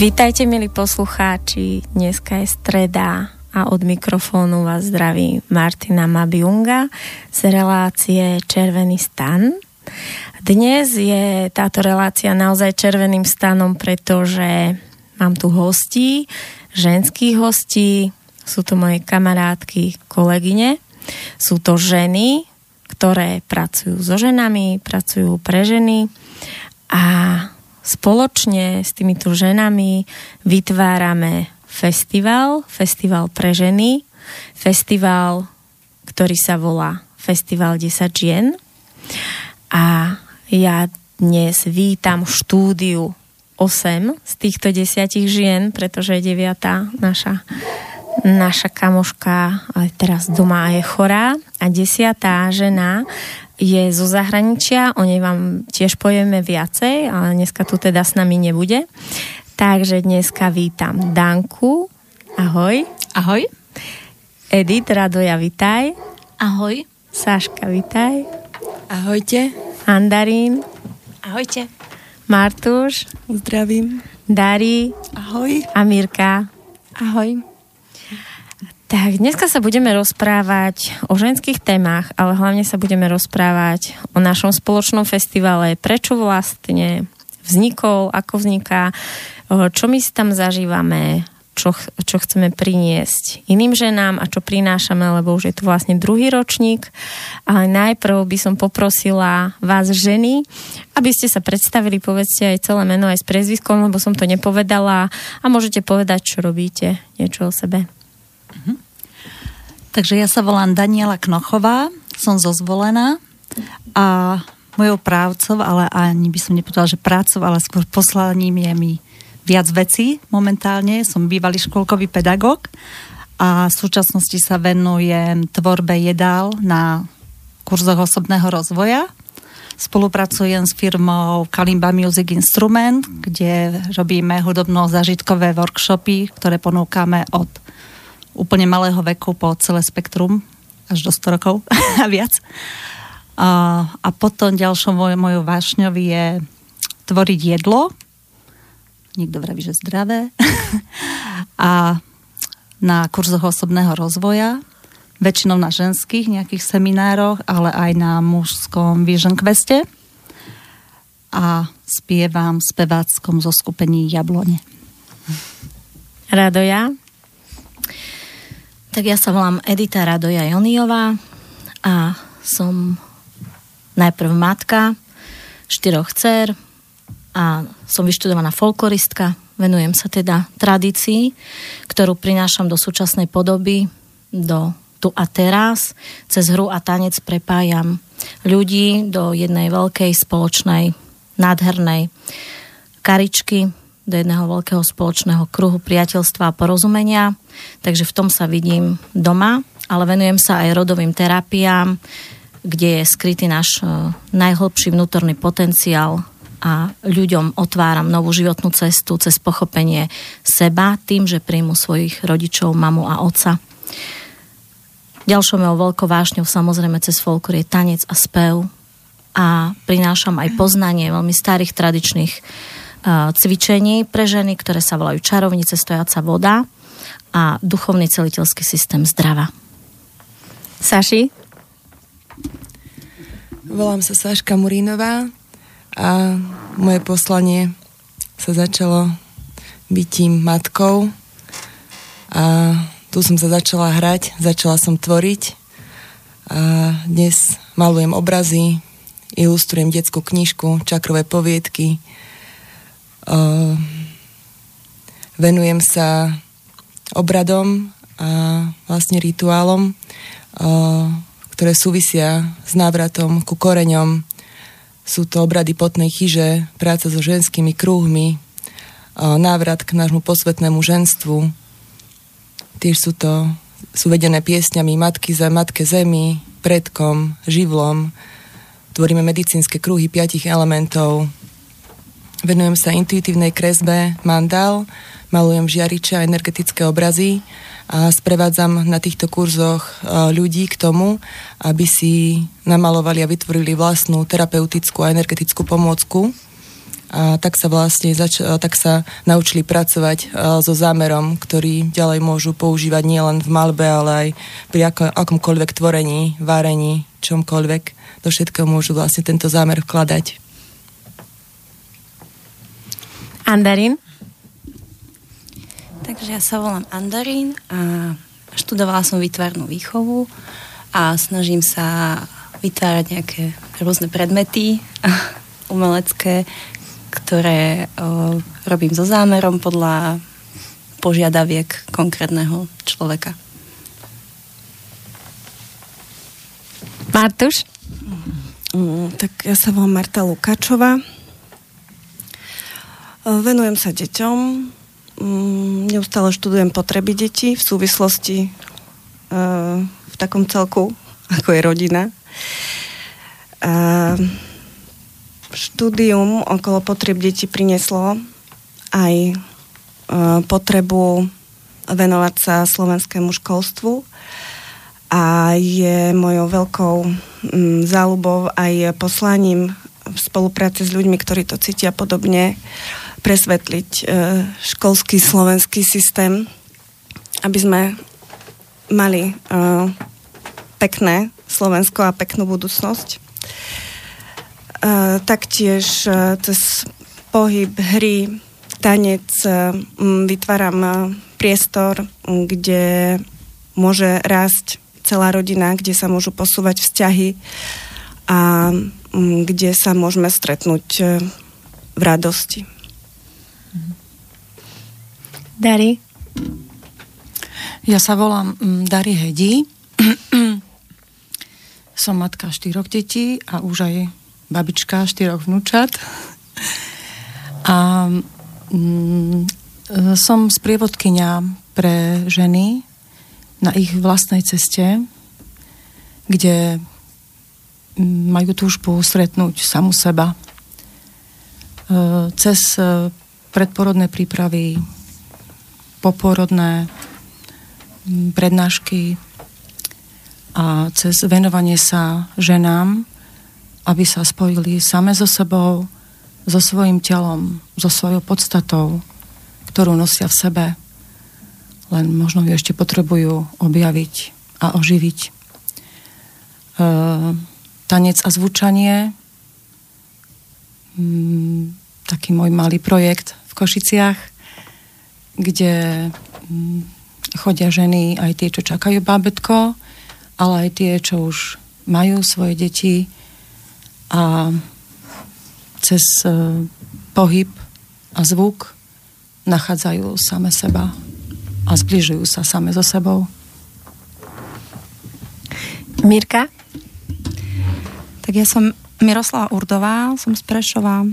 Vítajte, milí poslucháči. Dneska je streda a od mikrofónu vás zdraví Martina Mabiunga z relácie Červený stan. Dnes je táto relácia naozaj červeným stanom, pretože mám tu hostí, ženských hostí, sú to moje kamarátky, kolegyne, sú to ženy, ktoré pracujú so ženami, pracujú pre ženy a spoločne s týmito ženami vytvárame festival, festival pre ženy, festival, ktorý sa volá Festival 10 žien. A ja dnes vítam štúdiu 8 z týchto 10 žien, pretože je 9. naša naša kamoška teraz doma je chorá a desiatá žena je zo zahraničia, o nej vám tiež povieme viacej, ale dneska tu teda s nami nebude. Takže dneska vítam Danku. Ahoj. Ahoj. Edith, Radoja, vitaj. Ahoj. Saška, vitaj. Ahojte. Andarín. Ahojte. Martuš. Zdravím. Dari. Ahoj. A Mirka. Ahoj. Tak, dneska sa budeme rozprávať o ženských témach, ale hlavne sa budeme rozprávať o našom spoločnom festivale, prečo vlastne vznikol, ako vzniká, čo my si tam zažívame, čo, čo chceme priniesť iným ženám a čo prinášame, lebo už je tu vlastne druhý ročník. Ale najprv by som poprosila vás ženy, aby ste sa predstavili, povedzte aj celé meno aj s prezviskom, lebo som to nepovedala a môžete povedať, čo robíte, niečo o sebe. Uh-huh. Takže ja sa volám Daniela Knochová, som zozvolená a mojou právcov, ale ani by som nepovedala, že prácov, ale skôr poslaním je mi viac vecí momentálne. Som bývalý školkový pedagóg a v súčasnosti sa venujem tvorbe jedál na kurzoch osobného rozvoja. Spolupracujem s firmou Kalimba Music Instrument, kde robíme hudobno-zažitkové workshopy, ktoré ponúkame od úplne malého veku po celé spektrum, až do 100 rokov a viac. A, a potom ďalšou moj, mojou vášňou je tvoriť jedlo. Niekto vraví, že zdravé. a na kurzoch osobného rozvoja, väčšinou na ženských nejakých seminároch, ale aj na mužskom Vision Queste. A spievam speváckom zoskupení Jablone. Radoja? Tak ja sa volám Edita Radoja Joniová a som najprv matka štyroch dcer a som vyštudovaná folkloristka. Venujem sa teda tradícii, ktorú prinášam do súčasnej podoby, do tu a teraz. Cez hru a tanec prepájam ľudí do jednej veľkej spoločnej, nádhernej karičky, do jedného veľkého spoločného kruhu priateľstva a porozumenia. Takže v tom sa vidím doma, ale venujem sa aj rodovým terapiám, kde je skrytý náš e, najhlbší vnútorný potenciál a ľuďom otváram novú životnú cestu cez pochopenie seba tým, že príjmu svojich rodičov, mamu a otca. Ďalšou mojou veľkou vášňou samozrejme cez folklor je tanec a spev a prinášam aj poznanie veľmi starých tradičných cvičení pre ženy, ktoré sa volajú čarovnice, stojaca voda a duchovný celiteľský systém zdrava. Saši? Volám sa Saška Murínová a moje poslanie sa začalo bytím matkou a tu som sa začala hrať, začala som tvoriť a dnes malujem obrazy, ilustrujem detskú knižku, čakrové poviedky, Uh, venujem sa obradom a vlastne rituálom, uh, ktoré súvisia s návratom ku koreňom. Sú to obrady potnej chyže, práca so ženskými krúhmi, uh, návrat k nášmu posvetnému ženstvu. Tiež sú to sú vedené piesňami Matky za Matke Zemi, predkom, živlom. Tvoríme medicínske kruhy piatich elementov, Venujem sa intuitívnej kresbe mandál, malujem žiariče a energetické obrazy a sprevádzam na týchto kurzoch e, ľudí k tomu, aby si namalovali a vytvorili vlastnú terapeutickú a energetickú pomôcku A tak sa vlastne zač- tak sa naučili pracovať so zámerom, ktorý ďalej môžu používať nielen v malbe, ale aj pri ako, akomkoľvek tvorení, varení, čomkoľvek. Do všetkého môžu vlastne tento zámer vkladať. Andarín? Takže ja sa volám Andarín a študovala som výtvarnú výchovu a snažím sa vytvárať nejaké rôzne predmety umelecké, ktoré o, robím so zámerom podľa požiadaviek konkrétneho človeka. Martuš? Mm, tak ja sa volám Marta Lukáčová. Venujem sa deťom. Mm, neustále študujem potreby detí v súvislosti v takom celku, ako je rodina. Štúdium okolo potrieb detí prinieslo aj e, potrebu venovať sa slovenskému školstvu a je mojou veľkou mm, záľubou aj poslaním v spolupráci s ľuďmi, ktorí to cítia podobne, presvetliť e, školský slovenský systém, aby sme mali e, pekné Slovensko a peknú budúcnosť. Taktiež cez pohyb, hry, tanec vytváram priestor, kde môže rásť celá rodina, kde sa môžu posúvať vzťahy a kde sa môžeme stretnúť e, v radosti. Dari? Ja sa volám Dari Hedi. Som matka štyroch detí a už aj babička štyroch vnúčat. A mm, som sprievodkynia pre ženy na ich vlastnej ceste, kde mm, majú túžbu stretnúť samu seba. E, cez e, predporodné prípravy, poporodné prednášky a cez venovanie sa ženám aby sa spojili same so sebou, so svojim telom, so svojou podstatou, ktorú nosia v sebe. Len možno ju ešte potrebujú objaviť a oživiť. E, tanec a zvučanie, mm, taký môj malý projekt v Košiciach, kde mm, chodia ženy, aj tie, čo čakajú bábetko, ale aj tie, čo už majú svoje deti, a cez e, pohyb a zvuk nachádzajú same seba a zbližujú sa same so sebou. Mirka? Tak ja som Miroslava Urdová, som z Prešova.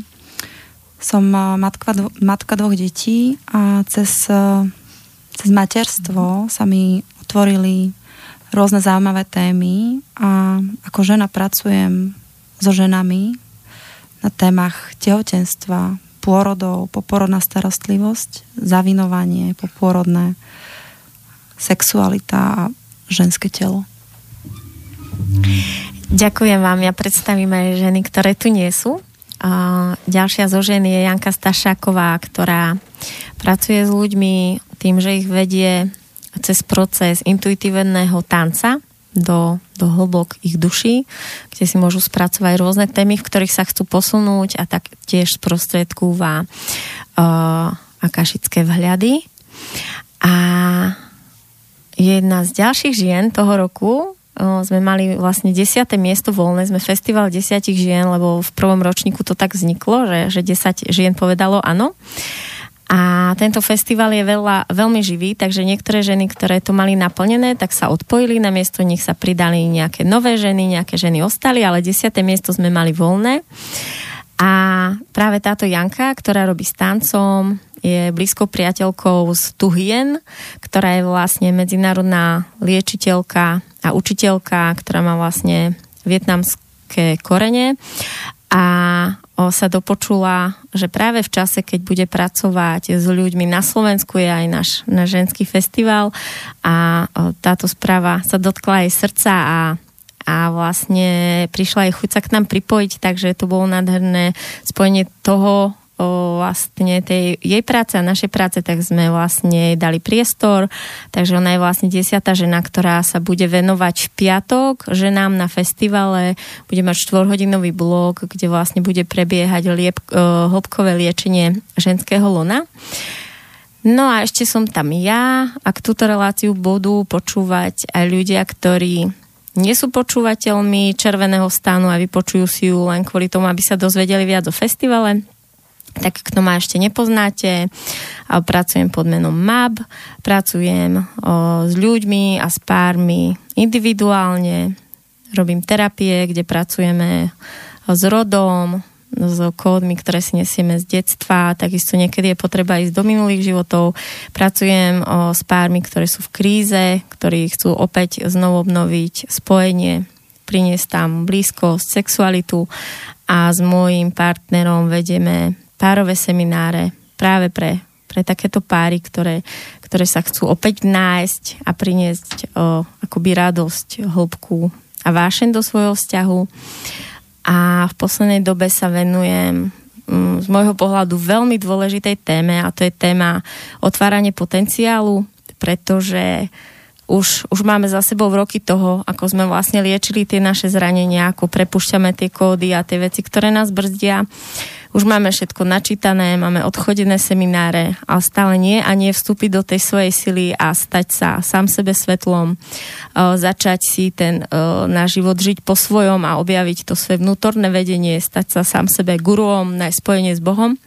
Som e, matka, dvo, matka dvoch detí a cez, e, cez materstvo sa mi otvorili rôzne zaujímavé témy a ako žena pracujem so ženami na témach tehotenstva, pôrodov, poporodná starostlivosť, zavinovanie, popôrodné, sexualita a ženské telo. Ďakujem vám. Ja predstavím aj ženy, ktoré tu nie sú. Ďalšia zo žen je Janka Stašáková, ktorá pracuje s ľuďmi tým, že ich vedie cez proces intuitívneho tanca, do, do hlbok ich duší, kde si môžu spracovať rôzne témy, v ktorých sa chcú posunúť a tak tiež sprostredkúva uh, akašické vhľady. A jedna z ďalších žien toho roku sme mali vlastne desiate miesto voľné, sme festival desiatich žien, lebo v prvom ročníku to tak vzniklo, že, že 10 žien povedalo áno. A tento festival je veľa, veľmi živý, takže niektoré ženy, ktoré to mali naplnené, tak sa odpojili, na miesto nich sa pridali nejaké nové ženy, nejaké ženy ostali, ale desiate miesto sme mali voľné. A práve táto Janka, ktorá robí s tancom, je blízkou priateľkou z Tuhien, ktorá je vlastne medzinárodná liečiteľka a učiteľka, ktorá má vlastne vietnamské korene. A sa dopočula, že práve v čase, keď bude pracovať s ľuďmi na Slovensku, je aj náš, náš ženský festival. A táto správa sa dotkla jej srdca a a vlastne prišla aj chuť sa k nám pripojiť, takže to bolo nádherné spojenie toho, o, vlastne tej jej práce a našej práce, tak sme vlastne dali priestor, takže ona je vlastne desiatá žena, ktorá sa bude venovať v piatok ženám na festivale, bude mať 4-hodinový blog, kde vlastne bude prebiehať liep, o, hĺbkové liečenie ženského lona. No a ešte som tam ja, ak túto reláciu budú počúvať aj ľudia, ktorí nie sú počúvateľmi Červeného stánu a vypočujú si ju len kvôli tomu, aby sa dozvedeli viac o festivale, tak kto ma ešte nepoznáte, pracujem pod menom MAB, pracujem o, s ľuďmi a s pármi individuálne, robím terapie, kde pracujeme s rodom, s kódmi, ktoré si nesieme z detstva, takisto niekedy je potreba ísť do minulých životov. Pracujem o, s pármi, ktoré sú v kríze, ktorí chcú opäť znovu obnoviť spojenie, priniesť tam blízkosť, sexualitu a s môjim partnerom vedeme párové semináre práve pre, pre takéto páry, ktoré, ktoré sa chcú opäť nájsť a priniesť o, akoby radosť, hĺbku a vášen do svojho vzťahu a v poslednej dobe sa venujem mm, z môjho pohľadu veľmi dôležitej téme a to je téma otváranie potenciálu, pretože už, už máme za sebou roky toho, ako sme vlastne liečili tie naše zranenia, ako prepušťame tie kódy a tie veci, ktoré nás brzdia. Už máme všetko načítané, máme odchodené semináre, ale stále nie a nie vstúpiť do tej svojej sily a stať sa sám sebe svetlom, začať si ten náš život žiť po svojom a objaviť to svoje vnútorné vedenie, stať sa sám sebe guruom, nájsť spojenie s Bohom.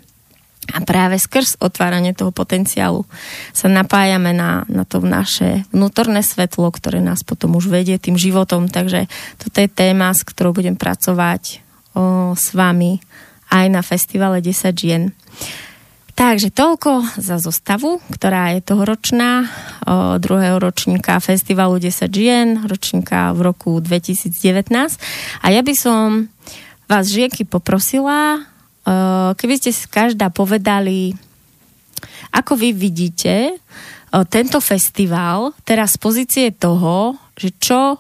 A práve skrz otváranie toho potenciálu sa napájame na, na to naše vnútorné svetlo, ktoré nás potom už vedie tým životom. Takže toto je téma, s ktorou budem pracovať o, s vami aj na festivale 10 žien. Takže toľko za zostavu, ktorá je tohoročná, druhého ročníka festivalu 10 žien, ročníka v roku 2019. A ja by som vás, žienky, poprosila, keby ste si každá povedali, ako vy vidíte tento festival teraz z pozície toho, že čo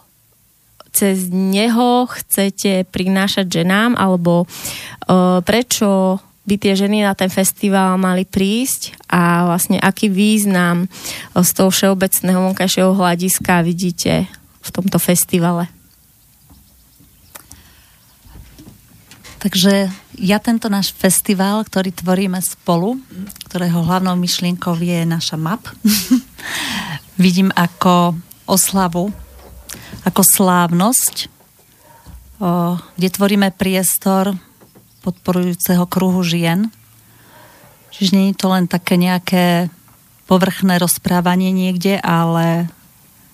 cez neho chcete prinášať ženám, alebo uh, prečo by tie ženy na ten festival mali prísť a vlastne aký význam z toho všeobecného vonkajšieho hľadiska vidíte v tomto festivale. Takže ja tento náš festival, ktorý tvoríme spolu, ktorého hlavnou myšlienkou je naša MAP, vidím ako oslavu, ako slávnosť, kde tvoríme priestor podporujúceho kruhu žien. Čiže nie je to len také nejaké povrchné rozprávanie niekde, ale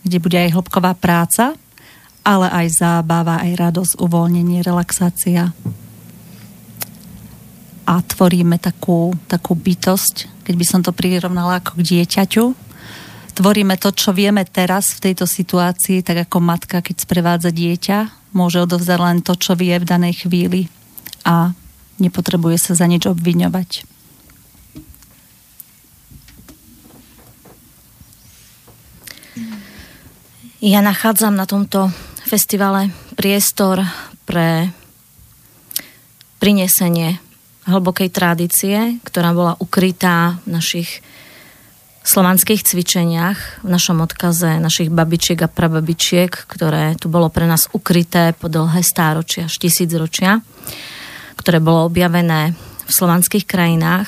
kde bude aj hĺbková práca, ale aj zábava, aj radosť, uvoľnenie, relaxácia a tvoríme takú, takú bytosť, keď by som to prirovnala ako k dieťaťu. Tvoríme to, čo vieme teraz v tejto situácii, tak ako matka, keď sprevádza dieťa, môže odovzdať len to, čo vie v danej chvíli a nepotrebuje sa za nič obviňovať. Ja nachádzam na tomto festivale priestor pre prinesenie hlbokej tradície, ktorá bola ukrytá v našich slovanských cvičeniach, v našom odkaze našich babičiek a prababičiek, ktoré tu bolo pre nás ukryté po dlhé stáročia, až tisícročia, ktoré bolo objavené v slovanských krajinách.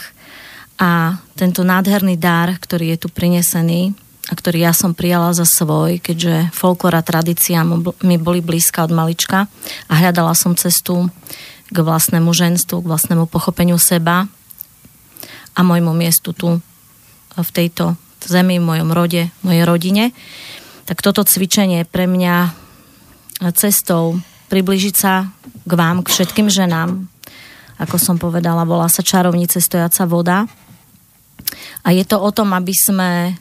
A tento nádherný dar, ktorý je tu prinesený a ktorý ja som prijala za svoj, keďže folklora tradícia mi boli blízka od malička a hľadala som cestu k vlastnému ženstvu, k vlastnému pochopeniu seba a môjmu miestu tu v tejto zemi, v mojom rode, v mojej rodine. Tak toto cvičenie je pre mňa cestou približiť sa k vám, k všetkým ženám. Ako som povedala, volá sa čarovnice stojaca voda. A je to o tom, aby sme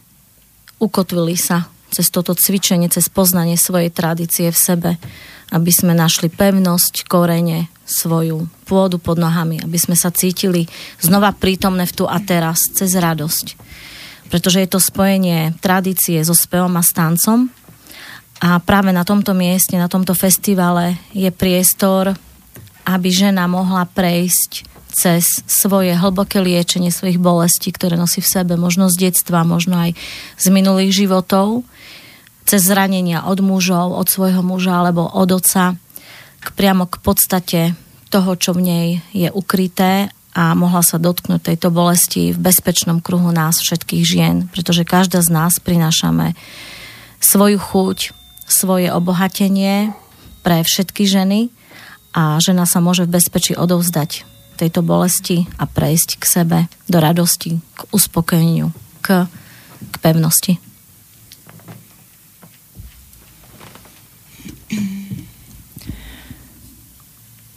ukotvili sa cez toto cvičenie, cez poznanie svojej tradície v sebe, aby sme našli pevnosť, korene, svoju pôdu pod nohami, aby sme sa cítili znova prítomné v tu a teraz, cez radosť. Pretože je to spojenie tradície so spevom a stancom. A práve na tomto mieste, na tomto festivale je priestor, aby žena mohla prejsť cez svoje hlboké liečenie svojich bolestí, ktoré nosí v sebe, možno z detstva, možno aj z minulých životov, cez zranenia od mužov, od svojho muža alebo od oca, k priamo k podstate toho, čo v nej je ukryté a mohla sa dotknúť tejto bolesti v bezpečnom kruhu nás všetkých žien, pretože každá z nás prinášame svoju chuť, svoje obohatenie pre všetky ženy a žena sa môže v bezpečí odovzdať tejto bolesti a prejsť k sebe do radosti, k uspokojeniu, k, k pevnosti.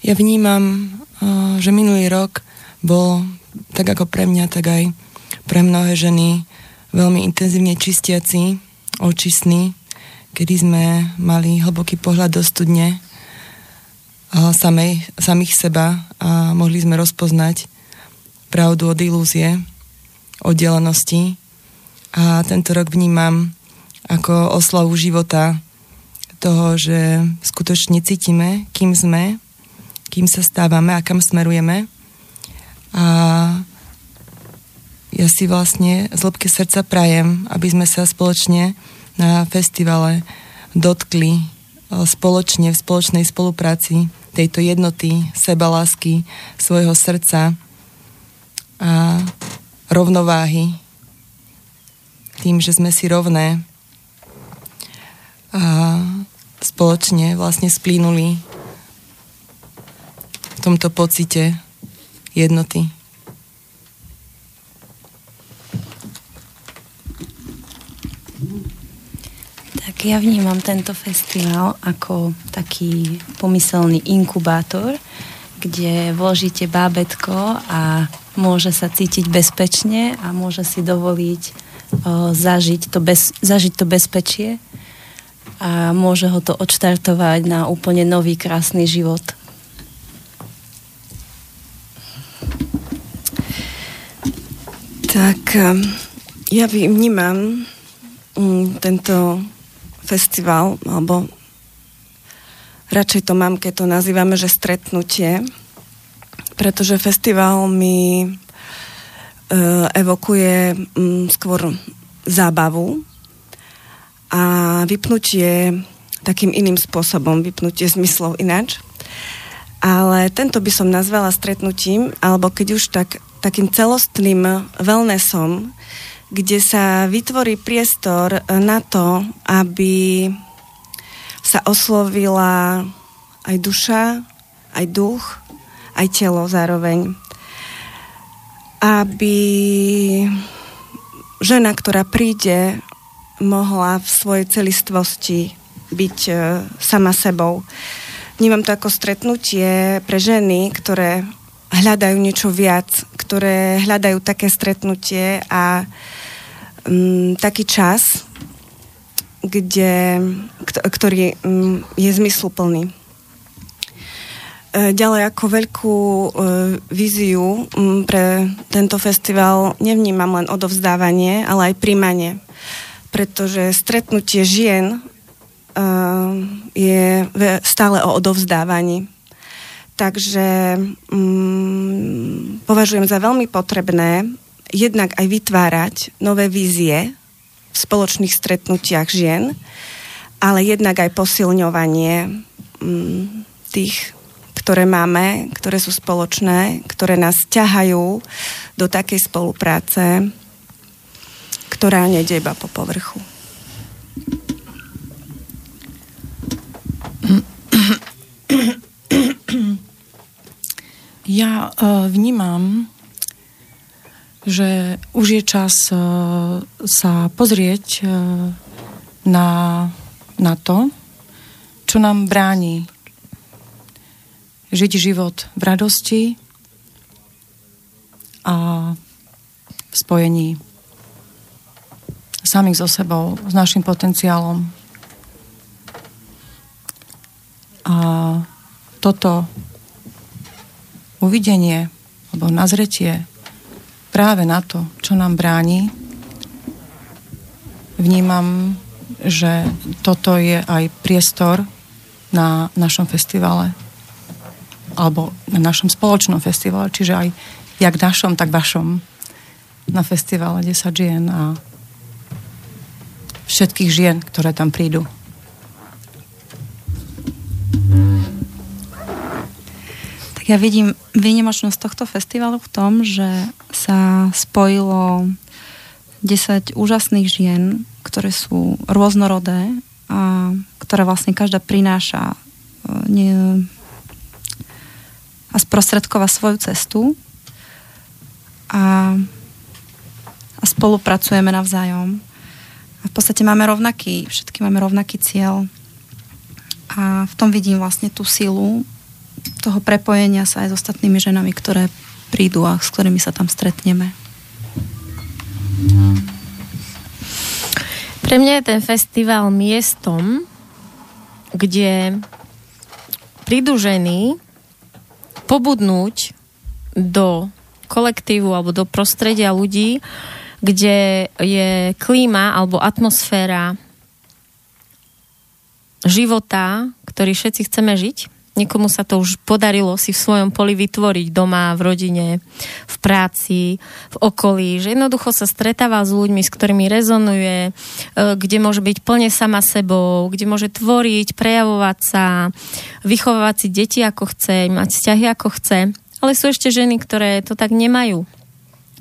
Ja vnímam, že minulý rok bol tak ako pre mňa, tak aj pre mnohé ženy veľmi intenzívne čistiaci, očistný, kedy sme mali hlboký pohľad do studne samej, samých seba a mohli sme rozpoznať pravdu od ilúzie, oddelenosti. A tento rok vnímam ako oslavu života toho, že skutočne cítime, kým sme, kým sa stávame a kam smerujeme. A ja si vlastne z lobky srdca prajem, aby sme sa spoločne na festivale dotkli e, spoločne v spoločnej spolupráci tejto jednoty, sebalásky, svojho srdca a rovnováhy tým, že sme si rovné a spoločne vlastne splínuli v tomto pocite jednoty. Tak ja vnímam tento festival ako taký pomyselný inkubátor, kde vložíte bábetko a môže sa cítiť bezpečne a môže si dovoliť o, zažiť, to bez, zažiť to bezpečie a môže ho to odštartovať na úplne nový krásny život. Tak um, ja vnímam mm, tento festival, alebo radšej to mám, keď to nazývame, že stretnutie, pretože festival mi e, evokuje mm, skôr zábavu a vypnutie takým iným spôsobom, vypnutie zmyslov ináč. Ale tento by som nazvala stretnutím, alebo keď už tak takým celostným wellnessom, kde sa vytvorí priestor na to, aby sa oslovila aj duša, aj duch, aj telo zároveň. Aby žena, ktorá príde, mohla v svojej celistvosti byť e, sama sebou. Vnímam to ako stretnutie pre ženy, ktoré hľadajú niečo viac, ktoré hľadajú také stretnutie a um, taký čas, kde, ktorý um, je zmysluplný. E, ďalej ako veľkú uh, víziu um, pre tento festival nevnímam len odovzdávanie, ale aj príjmanie. Pretože stretnutie žien uh, je stále o odovzdávaní Takže mm, považujem za veľmi potrebné jednak aj vytvárať nové vízie v spoločných stretnutiach žien, ale jednak aj posilňovanie mm, tých, ktoré máme, ktoré sú spoločné, ktoré nás ťahajú do takej spolupráce, ktorá nejde iba po povrchu. Ja uh, vnímam, že už je čas uh, sa pozrieť uh, na, na to, čo nám bráni žiť život v radosti a v spojení samých so sebou, s našim potenciálom. A toto uvidenie alebo nazretie práve na to, čo nám bráni, vnímam, že toto je aj priestor na našom festivale. alebo na našom spoločnom festivale, čiže aj jak našom, tak vašom na festivale 10 žien a všetkých žien, ktoré tam prídu. Ja vidím výnimočnosť tohto festivalu v tom, že sa spojilo 10 úžasných žien, ktoré sú rôznorodé a ktorá vlastne každá prináša e, nie, a sprostredkova svoju cestu a, a spolupracujeme navzájom. A v podstate máme rovnaký, všetky máme rovnaký cieľ. A v tom vidím vlastne tú silu toho prepojenia sa aj s ostatnými ženami, ktoré prídu a s ktorými sa tam stretneme. Pre mňa je ten festival miestom, kde prídu ženy pobudnúť do kolektívu alebo do prostredia ľudí, kde je klíma alebo atmosféra života, ktorý všetci chceme žiť Niekomu sa to už podarilo si v svojom poli vytvoriť doma, v rodine, v práci, v okolí, že jednoducho sa stretáva s ľuďmi, s ktorými rezonuje, e, kde môže byť plne sama sebou, kde môže tvoriť, prejavovať sa, vychovávať si deti ako chce, mať vzťahy ako chce. Ale sú ešte ženy, ktoré to tak nemajú.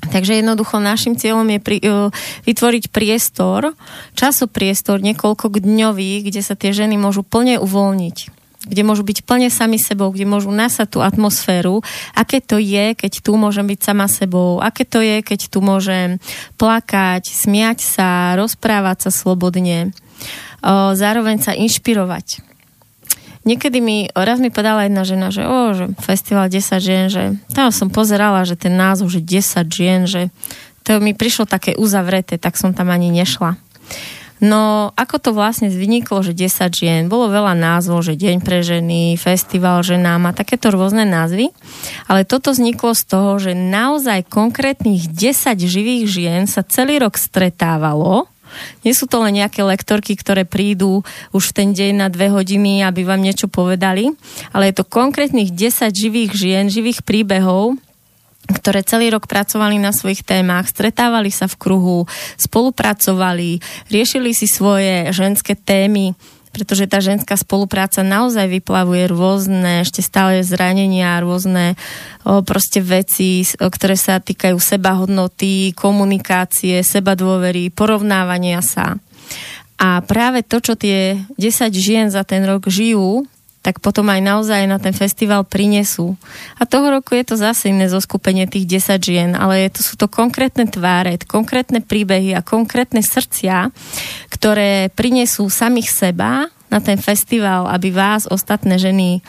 Takže jednoducho našim cieľom je pri, uh, vytvoriť priestor, časopriestor niekoľko dňový, kde sa tie ženy môžu plne uvoľniť kde môžu byť plne sami sebou, kde môžu nasať tú atmosféru, aké to je, keď tu môžem byť sama sebou, aké to je, keď tu môžem plakať, smiať sa, rozprávať sa slobodne, zároveň sa inšpirovať. Niekedy mi, raz mi povedala jedna žena, že o, že festival 10 žien, že tam som pozerala, že ten názov, že 10 žien, že to mi prišlo také uzavreté, tak som tam ani nešla. No, ako to vlastne vyniklo, že 10 žien, bolo veľa názvov, že Deň pre ženy, Festival ženám a takéto rôzne názvy, ale toto vzniklo z toho, že naozaj konkrétnych 10 živých žien sa celý rok stretávalo. Nie sú to len nejaké lektorky, ktoré prídu už v ten deň na dve hodiny, aby vám niečo povedali, ale je to konkrétnych 10 živých žien, živých príbehov, ktoré celý rok pracovali na svojich témach, stretávali sa v kruhu, spolupracovali, riešili si svoje ženské témy, pretože tá ženská spolupráca naozaj vyplavuje rôzne ešte stále zranenia, rôzne o, proste veci, ktoré sa týkajú seba hodnoty, komunikácie, seba dôvery, porovnávania sa. A práve to, čo tie 10 žien za ten rok žijú, tak potom aj naozaj na ten festival prinesú. A toho roku je to zase iné zoskupenie tých 10 žien, ale je to, sú to konkrétne tváre, konkrétne príbehy a konkrétne srdcia, ktoré prinesú samých seba na ten festival, aby vás, ostatné ženy,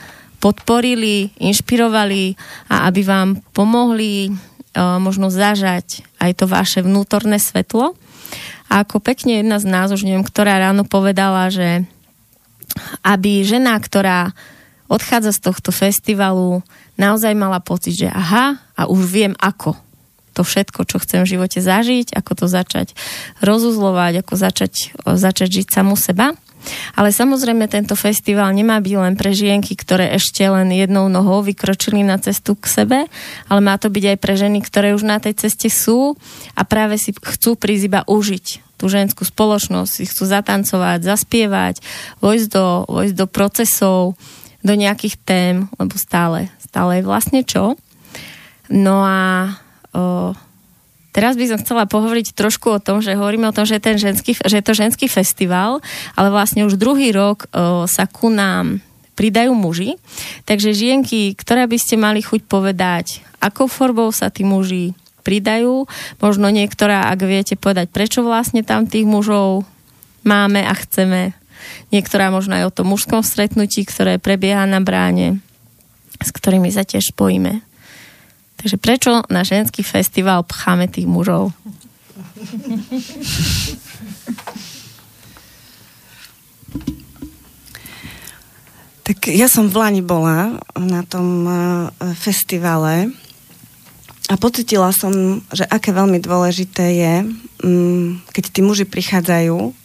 podporili, inšpirovali a aby vám pomohli uh, možno zažať aj to vaše vnútorné svetlo. A ako pekne jedna z nás, už neviem, ktorá ráno povedala, že aby žena, ktorá odchádza z tohto festivalu, naozaj mala pocit, že aha, a už viem ako to všetko, čo chcem v živote zažiť, ako to začať rozuzlovať, ako začať, začať žiť samu seba. Ale samozrejme tento festival nemá byť len pre žienky, ktoré ešte len jednou nohou vykročili na cestu k sebe, ale má to byť aj pre ženy, ktoré už na tej ceste sú a práve si chcú prísť iba užiť tú ženskú spoločnosť, si chcú zatancovať, zaspievať, vojsť do, vojsť do procesov, do nejakých tém, lebo stále, stále vlastne čo. No a o, teraz by som chcela pohovoriť trošku o tom, že hovoríme o tom, že ten ženský, že je to ženský festival, ale vlastne už druhý rok o, sa ku nám pridajú muži. Takže žienky, ktoré by ste mali chuť povedať, akou formou sa tí muži pridajú. Možno niektorá, ak viete povedať, prečo vlastne tam tých mužov máme a chceme. Niektorá možno aj o tom mužskom stretnutí, ktoré prebieha na bráne, s ktorými sa tiež spojíme. Takže prečo na ženský festival pcháme tých mužov? Tak ja som v Lani bola na tom uh, festivale a pocitila som, že aké veľmi dôležité je, um, keď tí muži prichádzajú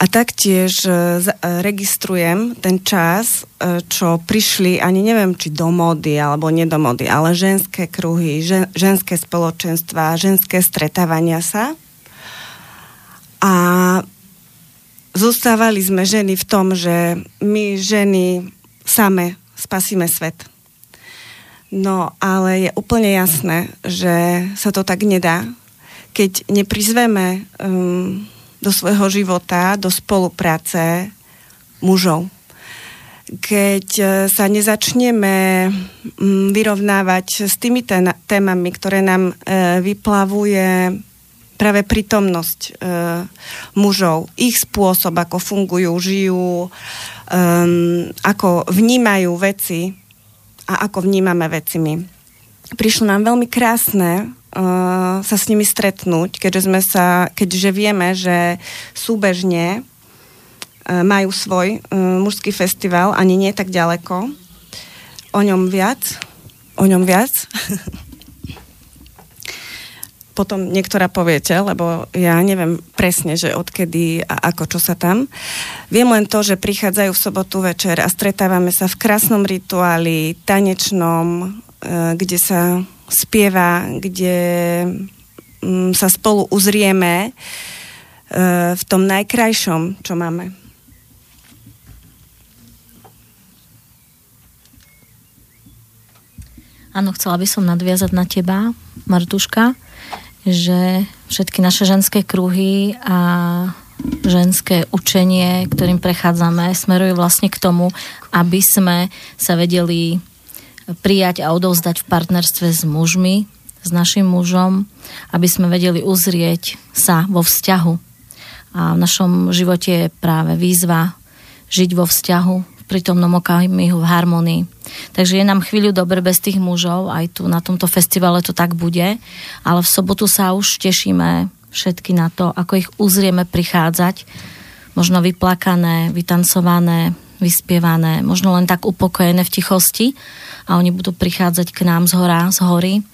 A taktiež e, e, registrujem ten čas, e, čo prišli, ani neviem, či do mody alebo nedomody, ale ženské kruhy, žen, ženské spoločenstva, ženské stretávania sa. A zostávali sme ženy v tom, že my ženy same spasíme svet. No, ale je úplne jasné, že sa to tak nedá, keď neprizveme um, do svojho života, do spolupráce mužov. Keď e, sa nezačneme mm, vyrovnávať s tými témami, ktoré nám e, vyplavuje práve prítomnosť e, mužov, ich spôsob, ako fungujú, žijú, um, ako vnímajú veci a ako vnímame veci my. Prišlo nám veľmi krásne uh, sa s nimi stretnúť, keďže, sme sa, keďže vieme, že súbežne uh, majú svoj uh, mužský festival, ani nie tak ďaleko. O ňom viac. O ňom viac. Potom niektorá poviete, lebo ja neviem presne, že odkedy a ako, čo sa tam. Viem len to, že prichádzajú v sobotu večer a stretávame sa v krásnom rituáli, tanečnom, kde sa spieva, kde mm, sa spolu uzrieme e, v tom najkrajšom, čo máme. Áno, chcela by som nadviazať na teba, Martuška, že všetky naše ženské kruhy a ženské učenie, ktorým prechádzame, smerujú vlastne k tomu, aby sme sa vedeli prijať a odovzdať v partnerstve s mužmi, s našim mužom, aby sme vedeli uzrieť sa vo vzťahu. A v našom živote je práve výzva žiť vo vzťahu, prítomnom okamihu, v harmonii. Takže je nám chvíľu dobre bez tých mužov, aj tu na tomto festivale to tak bude, ale v sobotu sa už tešíme všetky na to, ako ich uzrieme prichádzať, možno vyplakané, vytancované, vyspievané, možno len tak upokojené v tichosti. A oni budú prichádzať k nám z hora, z hory, eh,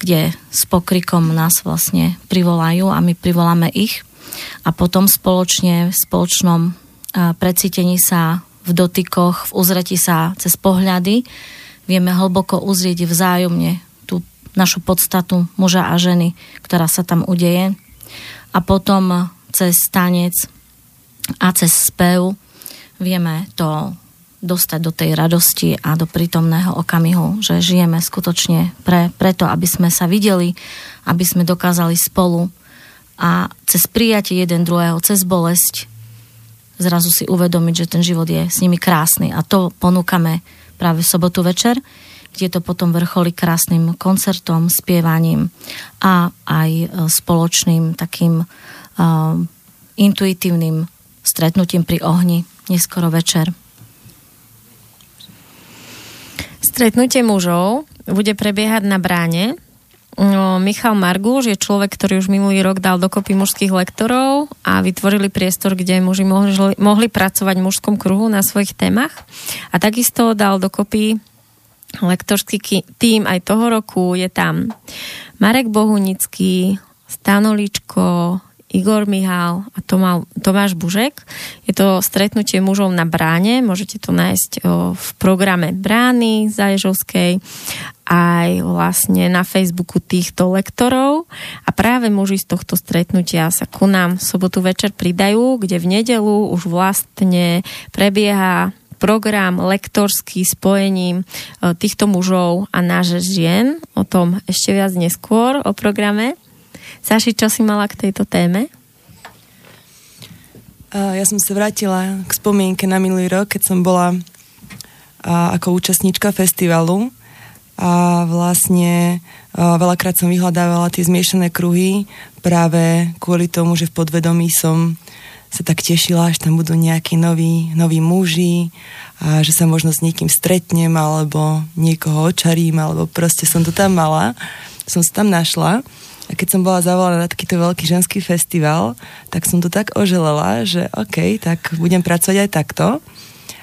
kde s pokrikom nás vlastne privolajú a my privoláme ich. A potom spoločne v spoločnom eh, precítení sa v dotykoch, v uzreti sa cez pohľady vieme hlboko uzrieť vzájomne tú našu podstatu muža a ženy, ktorá sa tam udeje. A potom cez tanec a cez spev vieme to dostať do tej radosti a do prítomného okamihu, že žijeme skutočne pre, preto, aby sme sa videli, aby sme dokázali spolu a cez prijatie jeden druhého, cez bolesť zrazu si uvedomiť, že ten život je s nimi krásny a to ponúkame práve v sobotu večer, kde to potom vrcholí krásnym koncertom, spievaním a aj e, spoločným takým uh, intuitívnym stretnutím pri ohni neskoro večer. Stretnutie mužov bude prebiehať na bráne. No, Michal Marguš je človek, ktorý už minulý rok dal dokopy mužských lektorov a vytvorili priestor, kde muži mohli, mohli pracovať v mužskom kruhu na svojich témach. A takisto dal dokopy lektorský tým aj toho roku. Je tam Marek Bohunický, Stanoličko, Igor Mihál a Tomáš Bužek. Je to stretnutie mužov na bráne, môžete to nájsť v programe Brány Zaježovskej aj vlastne na Facebooku týchto lektorov a práve muži z tohto stretnutia sa ku nám v sobotu večer pridajú, kde v nedelu už vlastne prebieha program lektorský spojením e, týchto mužov a náš žien. O tom ešte viac neskôr, o programe. Saši, čo si mala k tejto téme? Ja som sa vrátila k spomienke na minulý rok, keď som bola ako účastníčka festivalu a vlastne veľakrát som vyhľadávala tie zmiešané kruhy práve kvôli tomu, že v podvedomí som sa tak tešila, že tam budú nejakí noví, noví muži a že sa možno s niekým stretnem alebo niekoho očarím alebo proste som to tam mala. Som sa tam našla a keď som bola zavolaná na takýto veľký ženský festival, tak som to tak oželela, že OK, tak budem pracovať aj takto.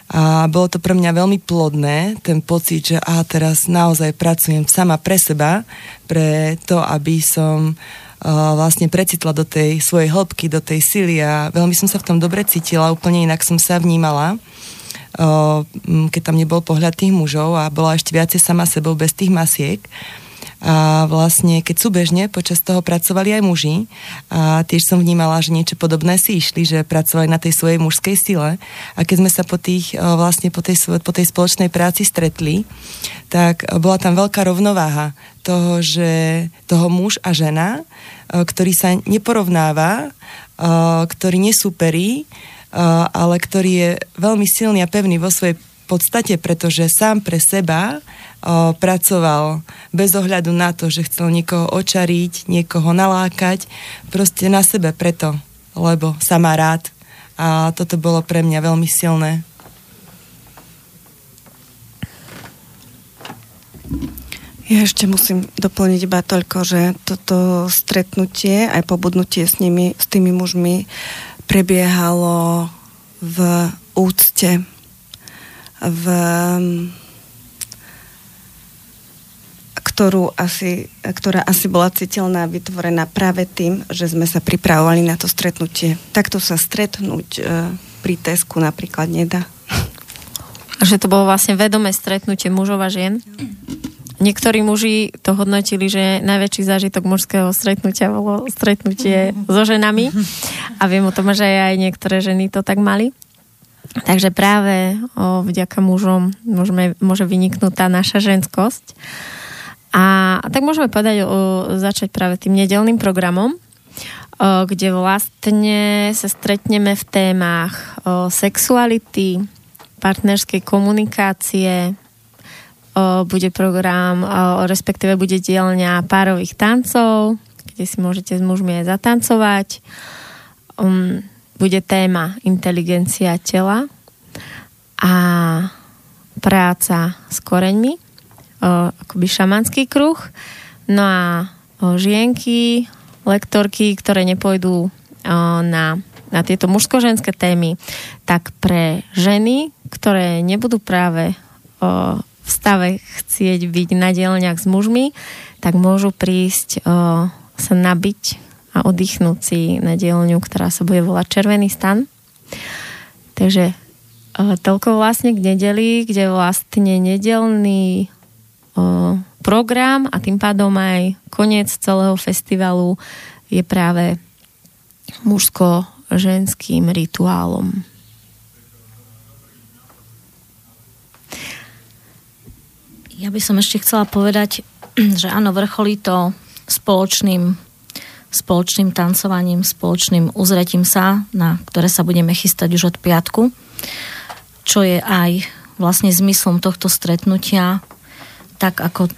A bolo to pre mňa veľmi plodné, ten pocit, že a teraz naozaj pracujem sama pre seba, pre to, aby som vlastne precitla do tej svojej hĺbky, do tej sily a veľmi som sa v tom dobre cítila, úplne inak som sa vnímala keď tam nebol pohľad tých mužov a bola ešte viacej sama sebou bez tých masiek. A vlastne, keď súbežne počas toho pracovali aj muži, a tiež som vnímala, že niečo podobné si išli, že pracovali na tej svojej mužskej sile. A keď sme sa po, tých, vlastne po, tej, po tej spoločnej práci stretli, tak bola tam veľká rovnováha toho, že toho muž a žena, ktorý sa neporovnáva, ktorý nesúperí, ale ktorý je veľmi silný a pevný vo svojej podstate, pretože sám pre seba o, pracoval bez ohľadu na to, že chcel niekoho očariť, niekoho nalákať, proste na sebe preto, lebo sa má rád. A toto bolo pre mňa veľmi silné. Ja ešte musím doplniť iba toľko, že toto stretnutie, aj pobudnutie s nimi, s tými mužmi prebiehalo v úcte, v ktorú asi, ktorá asi bola citeľná vytvorená práve tým, že sme sa pripravovali na to stretnutie. Takto sa stretnúť e, pri Tesku napríklad nedá. A že to bolo vlastne vedomé stretnutie mužov a žien? Niektorí muži to hodnotili, že najväčší zážitok mužského stretnutia bolo stretnutie so ženami. A viem o tom, že aj niektoré ženy to tak mali. Takže práve o, vďaka mužom môžeme, môže vyniknúť tá naša ženskosť. A, tak môžeme povedať, o, začať práve tým nedelným programom, o, kde vlastne sa stretneme v témach o, sexuality, partnerskej komunikácie, bude program, respektíve bude dielňa párových tancov, kde si môžete s mužmi aj zatancovať. Um, bude téma inteligencia tela a práca s koreňmi, akoby šamanský kruh. No a žienky, lektorky, ktoré nepôjdu na, na tieto mužsko-ženské témy, tak pre ženy, ktoré nebudú práve v stave chcieť byť na dielňach s mužmi, tak môžu prísť sa nabiť a oddychnúť si na dielňu, ktorá sa bude volať Červený stan. Takže o, toľko vlastne k nedeli, kde vlastne nedelný o, program a tým pádom aj koniec celého festivalu je práve mužsko-ženským rituálom. Ja by som ešte chcela povedať, že áno, vrcholí to spoločným, spoločným tancovaním, spoločným uzretím sa, na ktoré sa budeme chystať už od piatku, čo je aj vlastne zmyslom tohto stretnutia, tak ako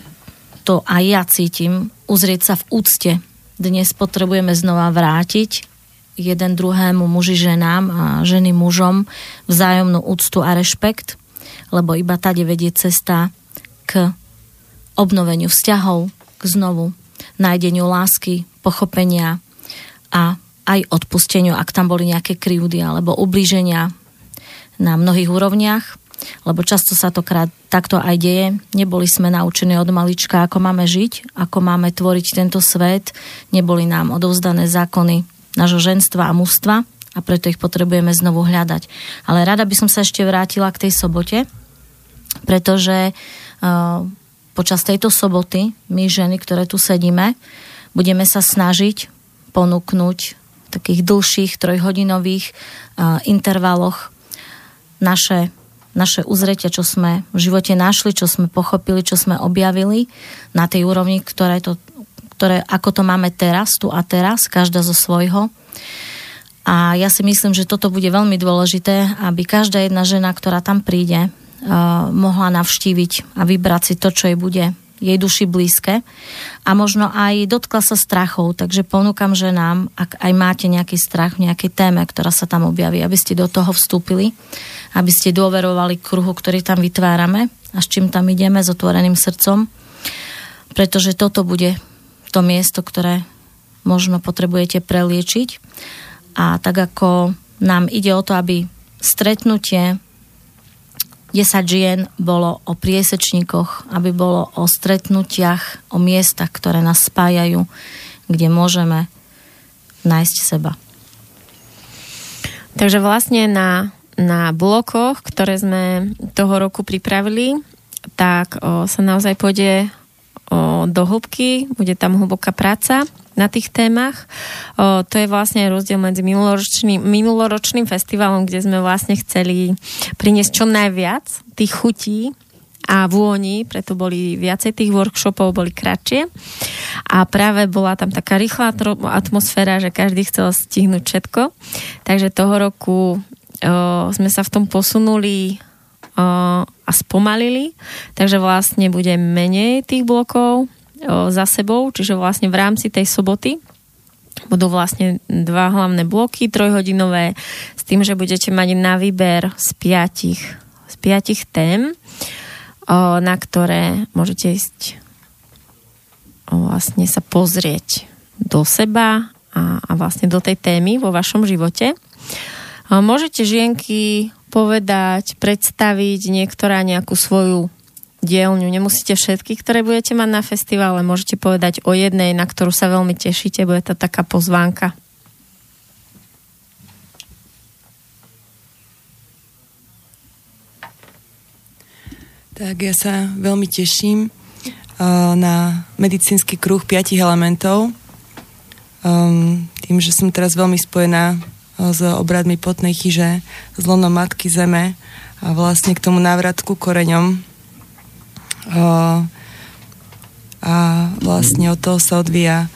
to aj ja cítim, uzrieť sa v úcte. Dnes potrebujeme znova vrátiť jeden druhému muži ženám a ženy mužom vzájomnú úctu a rešpekt, lebo iba tade vedie cesta k obnoveniu vzťahov, k znovu nájdeniu lásky, pochopenia a aj odpusteniu, ak tam boli nejaké krivdy alebo ublíženia na mnohých úrovniach, lebo často sa to krát takto aj deje. Neboli sme naučení od malička, ako máme žiť, ako máme tvoriť tento svet. Neboli nám odovzdané zákony nášho ženstva a mužstva a preto ich potrebujeme znovu hľadať. Ale rada by som sa ešte vrátila k tej sobote, pretože počas tejto soboty my ženy, ktoré tu sedíme, budeme sa snažiť ponúknuť v takých dlhších trojhodinových intervaloch naše, naše uzretia, čo sme v živote našli, čo sme pochopili, čo sme objavili na tej úrovni, ktoré to, ktoré, ako to máme teraz, tu a teraz, každá zo svojho. A ja si myslím, že toto bude veľmi dôležité, aby každá jedna žena, ktorá tam príde, mohla navštíviť a vybrať si to, čo jej bude jej duši blízke. A možno aj dotkla sa strachov, takže ponúkam ženám, ak aj máte nejaký strach v nejakej téme, ktorá sa tam objaví, aby ste do toho vstúpili, aby ste dôverovali kruhu, ktorý tam vytvárame a s čím tam ideme, s otvoreným srdcom, pretože toto bude to miesto, ktoré možno potrebujete preliečiť. A tak ako nám ide o to, aby stretnutie 10 žien bolo o priesečníkoch, aby bolo o stretnutiach, o miestach, ktoré nás spájajú, kde môžeme nájsť seba. Takže vlastne na, na blokoch, ktoré sme toho roku pripravili, tak o, sa naozaj pôjde o, do hĺbky, bude tam hlboká práca na tých témach. O, to je vlastne rozdiel medzi minuloročným, minuloročným festivalom, kde sme vlastne chceli priniesť čo najviac tých chutí a vôni, preto boli viacej tých workshopov, boli kratšie. A práve bola tam taká rýchla atmosféra, že každý chcel stihnúť všetko. Takže toho roku o, sme sa v tom posunuli o, a spomalili, takže vlastne bude menej tých blokov za sebou, čiže vlastne v rámci tej soboty budú vlastne dva hlavné bloky, trojhodinové, s tým, že budete mať na výber z piatich, z piatich tém na ktoré môžete ísť vlastne sa pozrieť do seba a, a vlastne do tej témy vo vašom živote. Môžete žienky povedať, predstaviť niektorá nejakú svoju dielňu. Nemusíte všetky, ktoré budete mať na festivale, môžete povedať o jednej, na ktorú sa veľmi tešíte, bude to taká pozvánka. Tak ja sa veľmi teším uh, na medicínsky kruh piatich elementov. Um, tým, že som teraz veľmi spojená uh, s obradmi potnej chyže, s lonom Matky Zeme a vlastne k tomu návratku koreňom. A vlastne od toho sa odvíja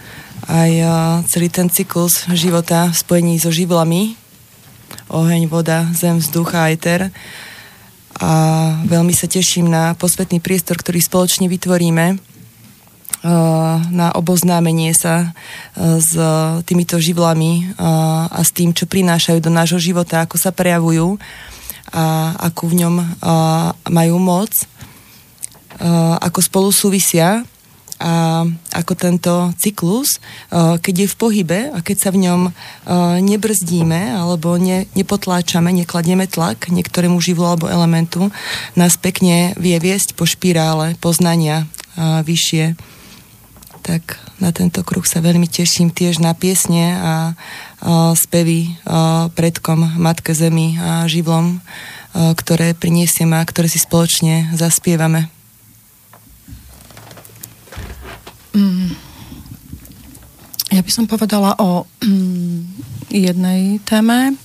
aj uh, celý ten cyklus života v spojení so živlami. Oheň, voda, zem, vzduch a eter a veľmi sa teším na posvetný priestor, ktorý spoločne vytvoríme na oboznámenie sa s týmito živlami a s tým, čo prinášajú do nášho života, ako sa prejavujú a akú v ňom majú moc, ako spolu súvisia a ako tento cyklus, keď je v pohybe a keď sa v ňom nebrzdíme alebo ne, nepotláčame, nekladieme tlak niektorému živlu alebo elementu, nás pekne vie viesť po špirále poznania vyššie. Tak na tento kruh sa veľmi teším tiež na piesne a, spevy predkom Matke Zemi a živlom, ktoré priniesieme a ktoré si spoločne zaspievame. Mm. Ja by som povedala o mm, jednej téme,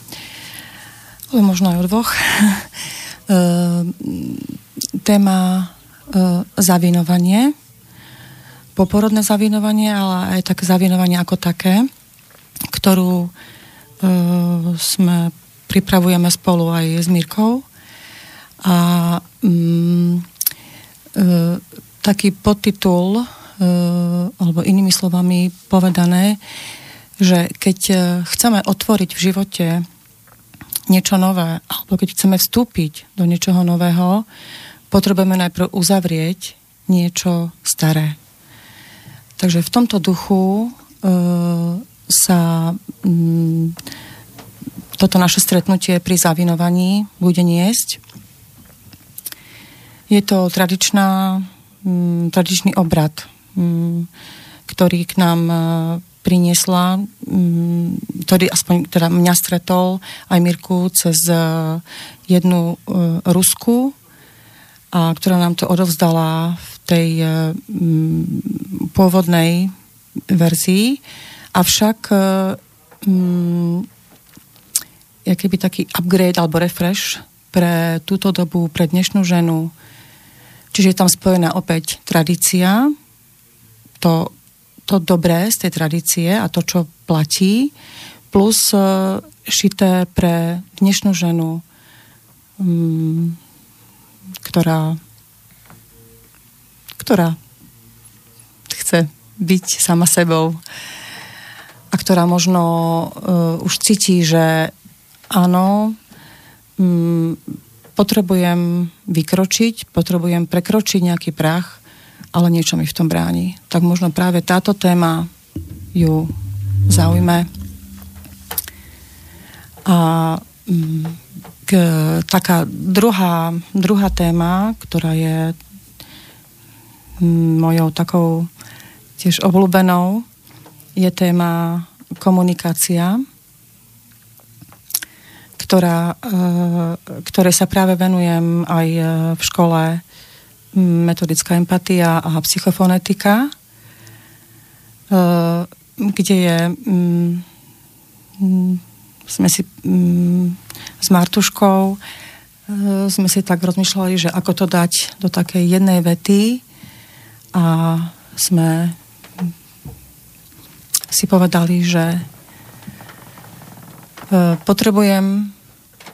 ale možno aj o dvoch. E, téma e, zavinovanie, poporodné zavinovanie, ale aj tak zavinovanie ako také, ktorú e, sme pripravujeme spolu aj s Mirkou. A mm, taký podtitul Eh, alebo inými slovami povedané, že keď eh, chceme otvoriť v živote niečo nové, alebo keď chceme vstúpiť do niečoho nového, potrebujeme najprv uzavrieť niečo staré. Takže v tomto duchu e, sa m, toto naše stretnutie pri zavinovaní bude niesť. Je to tradičná, m, tradičný obrad ktorý k nám e, priniesla, mm, ktorý aspoň teda mňa stretol aj Mirku cez e, jednu e, Rusku, a ktorá nám to odovzdala v tej mm, pôvodnej verzii. Avšak um, keby taký upgrade alebo refresh pre túto dobu, pre dnešnú ženu. Čiže je tam spojená opäť tradícia, to, to dobré z tej tradície a to, čo platí, plus uh, šité pre dnešnú ženu, um, ktorá, ktorá chce byť sama sebou a ktorá možno uh, už cíti, že áno, um, potrebujem vykročiť, potrebujem prekročiť nejaký prach ale niečo mi v tom bráni. Tak možno práve táto téma ju zaujme. A mm, k, taká druhá, druhá téma, ktorá je mm, mojou takou tiež obľúbenou, je téma komunikácia, ktorá, e, ktoré sa práve venujem aj e, v škole metodická empatia a psychofonetika, e, kde je sme si s Martuškou sme si tak rozmýšľali, že ako to dať do takej jednej vety a sme si povedali, že potrebujem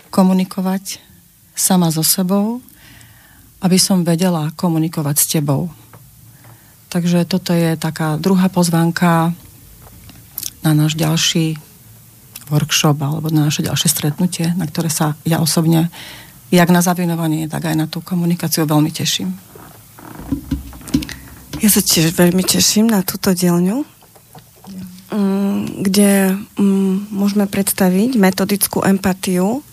komunikovať sama so sebou, aby som vedela komunikovať s tebou. Takže toto je taká druhá pozvánka na náš ďalší workshop alebo na naše ďalšie stretnutie, na ktoré sa ja osobne, jak na zavinovanie, tak aj na tú komunikáciu veľmi teším. Ja sa tiež veľmi teším na túto dielňu, mm, kde mm, môžeme predstaviť metodickú empatiu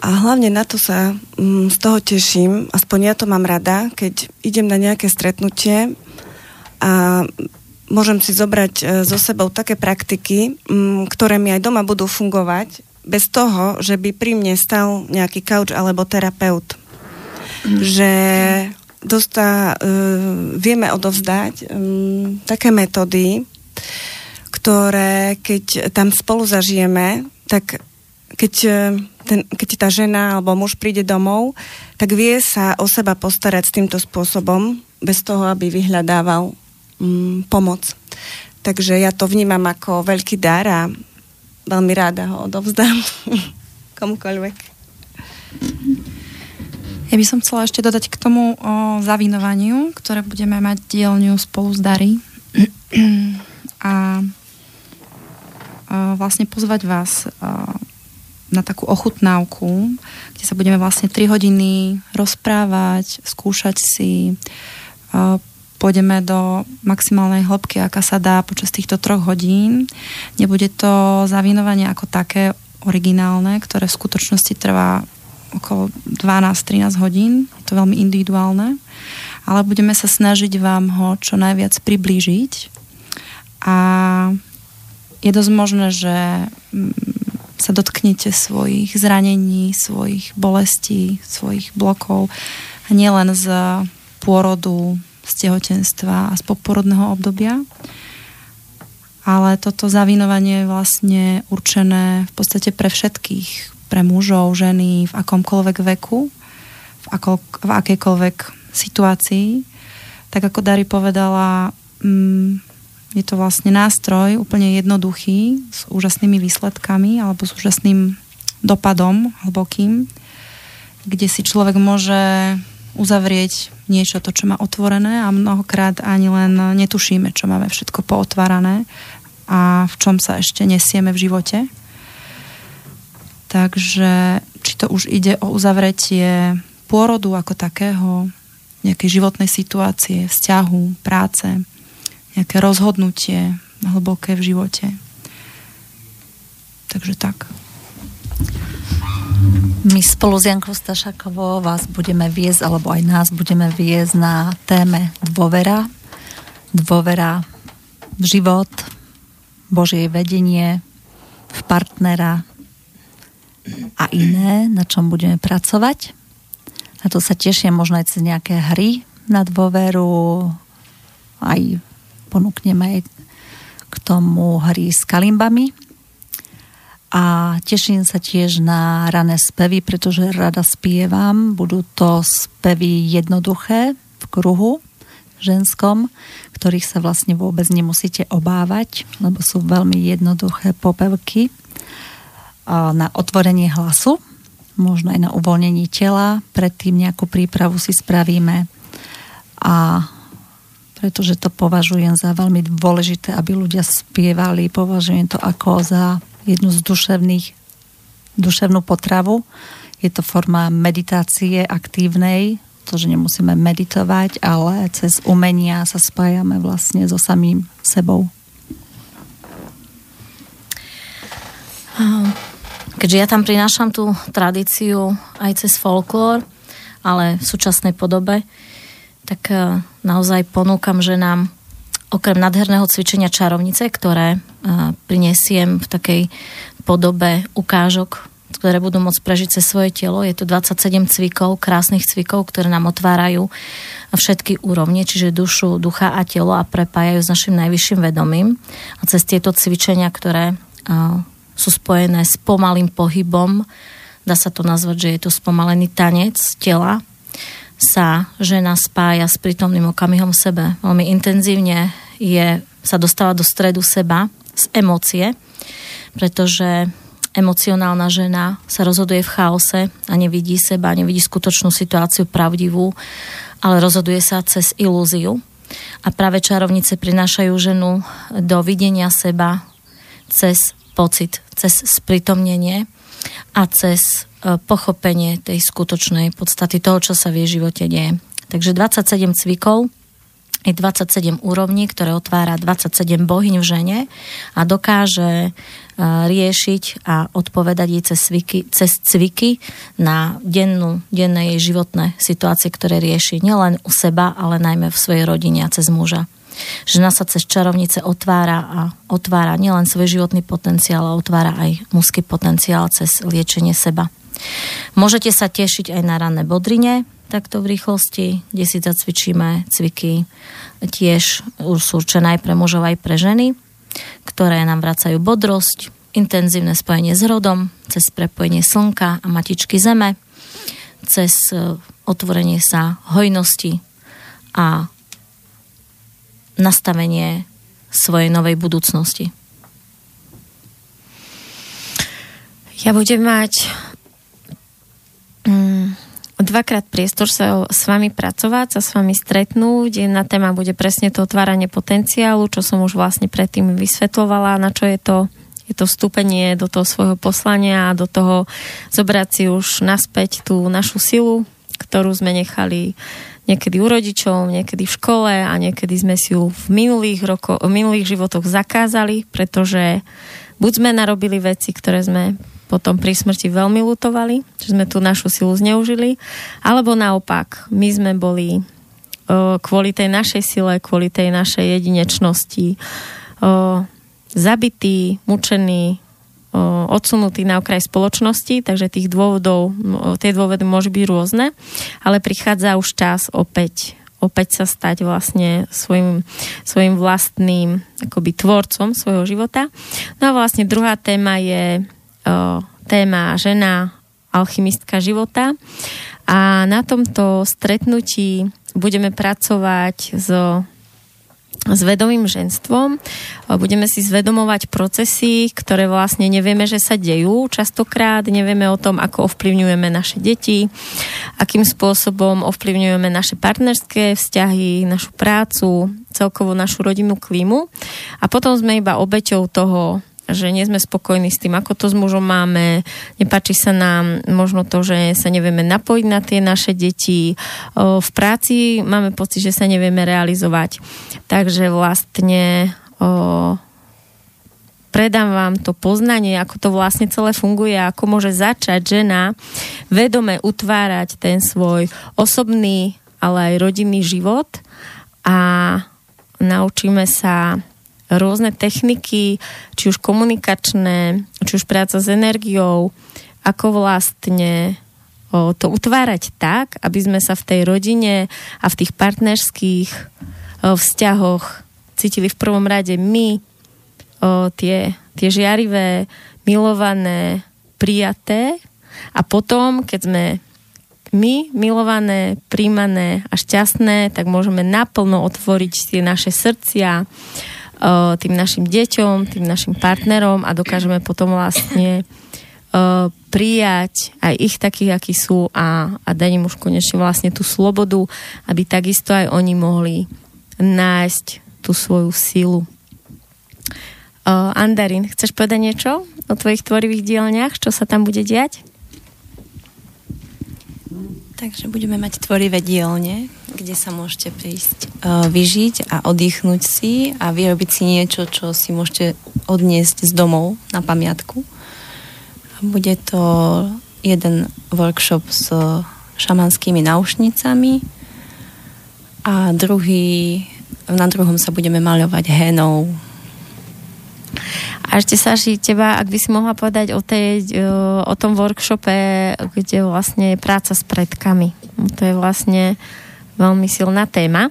a hlavne na to sa mm, z toho teším, aspoň ja to mám rada, keď idem na nejaké stretnutie a môžem si zobrať e, so sebou také praktiky, mm, ktoré mi aj doma budú fungovať, bez toho, že by pri mne stal nejaký kauč alebo terapeut. Mm. Že dostá, uh, vieme odovzdať um, také metódy, ktoré keď tam spolu zažijeme, tak keď, e, ten, keď tá žena alebo muž príde domov, tak vie sa o seba postarať s týmto spôsobom, bez toho, aby vyhľadával mm, pomoc. Takže ja to vnímam ako veľký dar a veľmi ráda ho odovzdám komukoľvek. Ja by som chcela ešte dodať k tomu o zavinovaniu, ktoré budeme mať dielňu spolu s Dary. a, a vlastne pozvať vás na takú ochutnávku, kde sa budeme vlastne 3 hodiny rozprávať, skúšať si, pôjdeme do maximálnej hĺbky, aká sa dá počas týchto troch hodín. Nebude to zavinovanie ako také originálne, ktoré v skutočnosti trvá okolo 12-13 hodín. Je to veľmi individuálne. Ale budeme sa snažiť vám ho čo najviac priblížiť. A je dosť možné, že mm, sa dotknete svojich zranení, svojich bolestí, svojich blokov a nielen z pôrodu, z tehotenstva a z poporodného obdobia. Ale toto zavinovanie je vlastne určené v podstate pre všetkých, pre mužov, ženy, v akomkoľvek veku, v, ako, v akejkoľvek situácii. Tak ako Dari povedala, mm, je to vlastne nástroj úplne jednoduchý, s úžasnými výsledkami alebo s úžasným dopadom hlbokým, kde si človek môže uzavrieť niečo, to, čo má otvorené a mnohokrát ani len netušíme, čo máme všetko pootvárané a v čom sa ešte nesieme v živote. Takže či to už ide o uzavretie pôrodu ako takého, nejakej životnej situácie, vzťahu, práce, nejaké rozhodnutie hlboké v živote. Takže tak. My spolu s Jankou Stašakovou vás budeme viesť, alebo aj nás budeme viesť na téme dôvera. Dôvera v život, Božie vedenie, v partnera a iné, na čom budeme pracovať. A to sa tešia možno aj cez nejaké hry na dôveru, aj ponúkneme k tomu hry s kalimbami. A teším sa tiež na rané spevy, pretože rada spievam. Budú to spevy jednoduché v kruhu ženskom, ktorých sa vlastne vôbec nemusíte obávať, lebo sú veľmi jednoduché popevky na otvorenie hlasu, možno aj na uvoľnenie tela. Predtým nejakú prípravu si spravíme a pretože to považujem za veľmi dôležité, aby ľudia spievali. Považujem to ako za jednu z duševných, duševnú potravu. Je to forma meditácie aktívnej, to, že nemusíme meditovať, ale cez umenia sa spájame vlastne so samým sebou. Keďže ja tam prinášam tú tradíciu aj cez folklór, ale v súčasnej podobe, tak e, naozaj ponúkam ženám okrem nadherného cvičenia čarovnice, ktoré prinesiem v takej podobe ukážok, ktoré budú môcť prežiť cez svoje telo. Je tu 27 cvikov, krásnych cvikov, ktoré nám otvárajú všetky úrovne, čiže dušu, ducha a telo a prepájajú s našim najvyšším vedomím. A cez tieto cvičenia, ktoré sú spojené s pomalým pohybom, dá sa to nazvať, že je to spomalený tanec tela, sa žena spája s prítomným okamihom sebe. Veľmi intenzívne je, sa dostáva do stredu seba z emócie, pretože emocionálna žena sa rozhoduje v chaose a nevidí seba, nevidí skutočnú situáciu pravdivú, ale rozhoduje sa cez ilúziu. A práve čarovnice prinášajú ženu do videnia seba cez pocit, cez spritomnenie a cez pochopenie tej skutočnej podstaty toho, čo sa v jej živote deje. Takže 27 cvikov je 27 úrovní, ktoré otvára 27 bohyň v žene a dokáže e, riešiť a odpovedať jej cez cviky, cez cviky na dennú, denné jej životné situácie, ktoré rieši nielen u seba, ale najmä v svojej rodine a cez muža. Žena sa cez čarovnice otvára a otvára nielen svoj životný potenciál, ale otvára aj mužský potenciál cez liečenie seba. Môžete sa tešiť aj na ranné bodrine, takto v rýchlosti, kde si zacvičíme cviky tiež sú určené aj pre mužov, aj pre ženy, ktoré nám vracajú bodrosť, intenzívne spojenie s rodom, cez prepojenie slnka a matičky zeme, cez e, otvorenie sa hojnosti a nastavenie svojej novej budúcnosti. Ja budem mať dvakrát priestor sa s vami pracovať, sa s vami stretnúť. Jedna téma bude presne to otváranie potenciálu, čo som už vlastne predtým vysvetlovala, na čo je to je to vstúpenie do toho svojho poslania a do toho zobrať si už naspäť tú našu silu, ktorú sme nechali niekedy u rodičov, niekedy v škole a niekedy sme si ju v minulých, roko, v minulých životoch zakázali, pretože buď sme narobili veci, ktoré sme potom pri smrti veľmi lutovali, že sme tú našu silu zneužili, alebo naopak, my sme boli o, kvôli tej našej sile, kvôli tej našej jedinečnosti o, zabití, mučení, o, odsunutí na okraj spoločnosti, takže tých dôvodov, tie dôvody môžu byť rôzne, ale prichádza už čas opäť opäť sa stať vlastne svojim, svojim vlastným akoby tvorcom svojho života. No a vlastne druhá téma je téma žena alchymistka života a na tomto stretnutí budeme pracovať so s vedomým ženstvom. Budeme si zvedomovať procesy, ktoré vlastne nevieme, že sa dejú. Častokrát nevieme o tom, ako ovplyvňujeme naše deti, akým spôsobom ovplyvňujeme naše partnerské vzťahy, našu prácu, celkovo našu rodinnú klímu. A potom sme iba obeťou toho že nie sme spokojní s tým, ako to s mužom máme, nepáči sa nám možno to, že sa nevieme napojiť na tie naše deti, v práci máme pocit, že sa nevieme realizovať. Takže vlastne predám vám to poznanie, ako to vlastne celé funguje, ako môže začať žena vedome utvárať ten svoj osobný, ale aj rodinný život. A naučíme sa rôzne techniky, či už komunikačné, či už práca s energiou, ako vlastne to utvárať tak, aby sme sa v tej rodine a v tých partnerských o, vzťahoch cítili v prvom rade my, tie, tie žiarivé, milované, prijaté. A potom, keď sme my, milované, príjmané a šťastné, tak môžeme naplno otvoriť tie naše srdcia, tým našim deťom, tým našim partnerom a dokážeme potom vlastne prijať aj ich takých, akí sú a, a dať im už konečne vlastne tú slobodu, aby takisto aj oni mohli nájsť tú svoju silu. Uh, Andarin, chceš povedať niečo o tvojich tvorivých dielniach? Čo sa tam bude diať? Takže budeme mať tvorivé dielne, kde sa môžete prísť uh, vyžiť a oddychnúť si a vyrobiť si niečo, čo si môžete odniesť z domov na pamiatku. Bude to jeden workshop s šamanskými náušnicami a druhý na druhom sa budeme maľovať henou. A ešte Saši, teba, ak by si mohla povedať o, tej, o tom workshope, kde vlastne je práca s predkami. To je vlastne veľmi silná téma.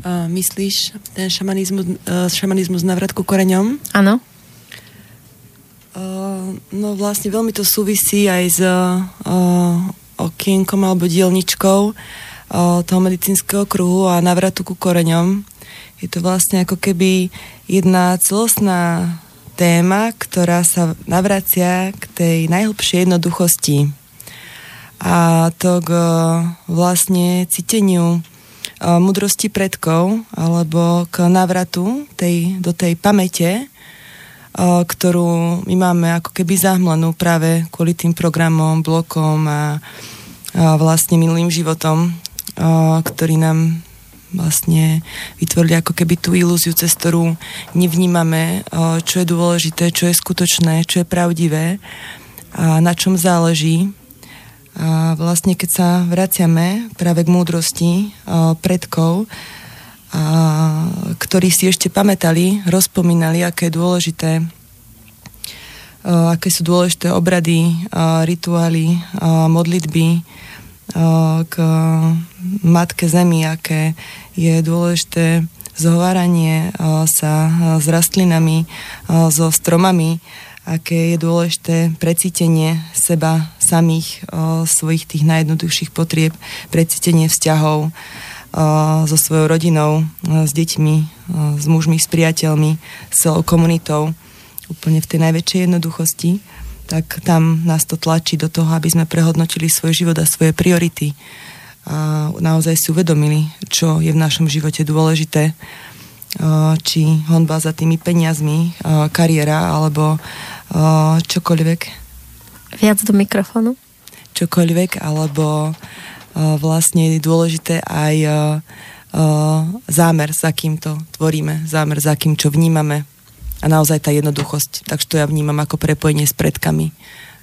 Uh, myslíš ten šamanizmus, uh, šamanizmus ku koreňom? Áno. Uh, no vlastne veľmi to súvisí aj s uh, okienkom alebo dielničkou uh, toho medicínskeho kruhu a navratu ku koreňom. Je to vlastne ako keby jedna celostná téma, ktorá sa navracia k tej najhlbšej jednoduchosti. A to k vlastne cíteniu mudrosti predkov alebo k návratu tej, do tej pamäte, ktorú my máme ako keby zahmlenú práve kvôli tým programom, blokom a vlastne minulým životom, ktorý nám vlastne vytvorili ako keby tú ilúziu, cez ktorú nevnímame, čo je dôležité, čo je skutočné, čo je pravdivé a na čom záleží. A vlastne keď sa vraciame práve k múdrosti predkov, a, ktorí si ešte pamätali, rozpomínali, aké je dôležité aké sú dôležité obrady, rituály, modlitby, k Matke Zemi, aké je dôležité zhováranie sa s rastlinami, so stromami, aké je dôležité precítenie seba samých, svojich tých najjednoduchších potrieb, precítenie vzťahov so svojou rodinou, s deťmi, s mužmi, s priateľmi, s celou komunitou, úplne v tej najväčšej jednoduchosti tak tam nás to tlačí do toho, aby sme prehodnotili svoj život a svoje priority a naozaj si uvedomili, čo je v našom živote dôležité, či honba za tými peniazmi, kariéra alebo čokoľvek. Viac do mikrofónu. Čokoľvek, alebo vlastne je dôležité aj zámer, za kým to tvoríme, zámer, za kým čo vnímame, a naozaj tá jednoduchosť. Takže to ja vnímam ako prepojenie s predkami,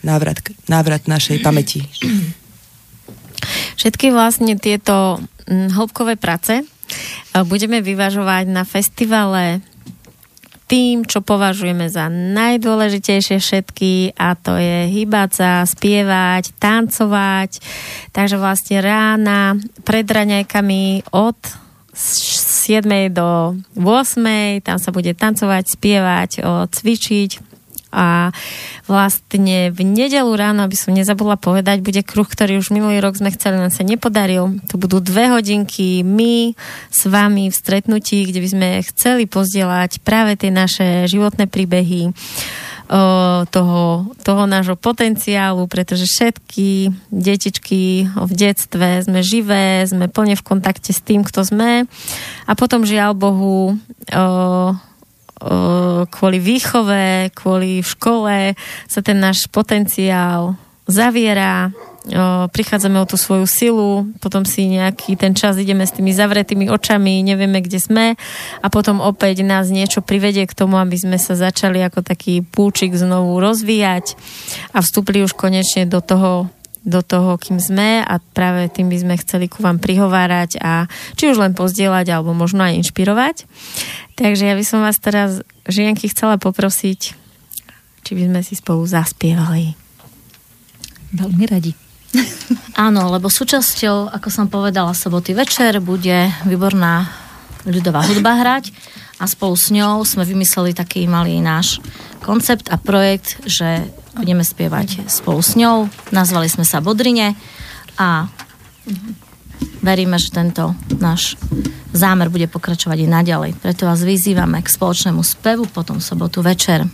návrat, návrat našej pamäti. Všetky vlastne tieto mm, hĺbkové práce e, budeme vyvažovať na festivale tým, čo považujeme za najdôležitejšie všetky a to je hýbať sa, spievať, tancovať. Takže vlastne rána pred raňajkami od 7. do 8. Tam sa bude tancovať, spievať, cvičiť a vlastne v nedelu ráno, aby som nezabudla povedať, bude kruh, ktorý už minulý rok sme chceli, len sa nepodaril. To budú dve hodinky my s vami v stretnutí, kde by sme chceli pozdieľať práve tie naše životné príbehy, toho, toho nášho potenciálu, pretože všetky detičky v detstve sme živé, sme plne v kontakte s tým, kto sme. A potom žiaľ Bohu kvôli výchove, kvôli škole sa ten náš potenciál zaviera, prichádzame o tú svoju silu, potom si nejaký ten čas ideme s tými zavretými očami, nevieme, kde sme a potom opäť nás niečo privedie k tomu, aby sme sa začali ako taký púčik znovu rozvíjať a vstúpili už konečne do toho do toho, kým sme a práve tým by sme chceli ku vám prihovárať a či už len pozdieľať alebo možno aj inšpirovať. Takže ja by som vás teraz, žienky, chcela poprosiť, či by sme si spolu zaspievali. Veľmi radi. Áno, lebo súčasťou, ako som povedala, soboty večer bude výborná ľudová hudba hrať a spolu s ňou sme vymysleli taký malý náš koncept a projekt, že budeme spievať spolu s ňou. Nazvali sme sa Bodrine a veríme, že tento náš zámer bude pokračovať i naďalej. Preto vás vyzývame k spoločnému spevu potom sobotu večer.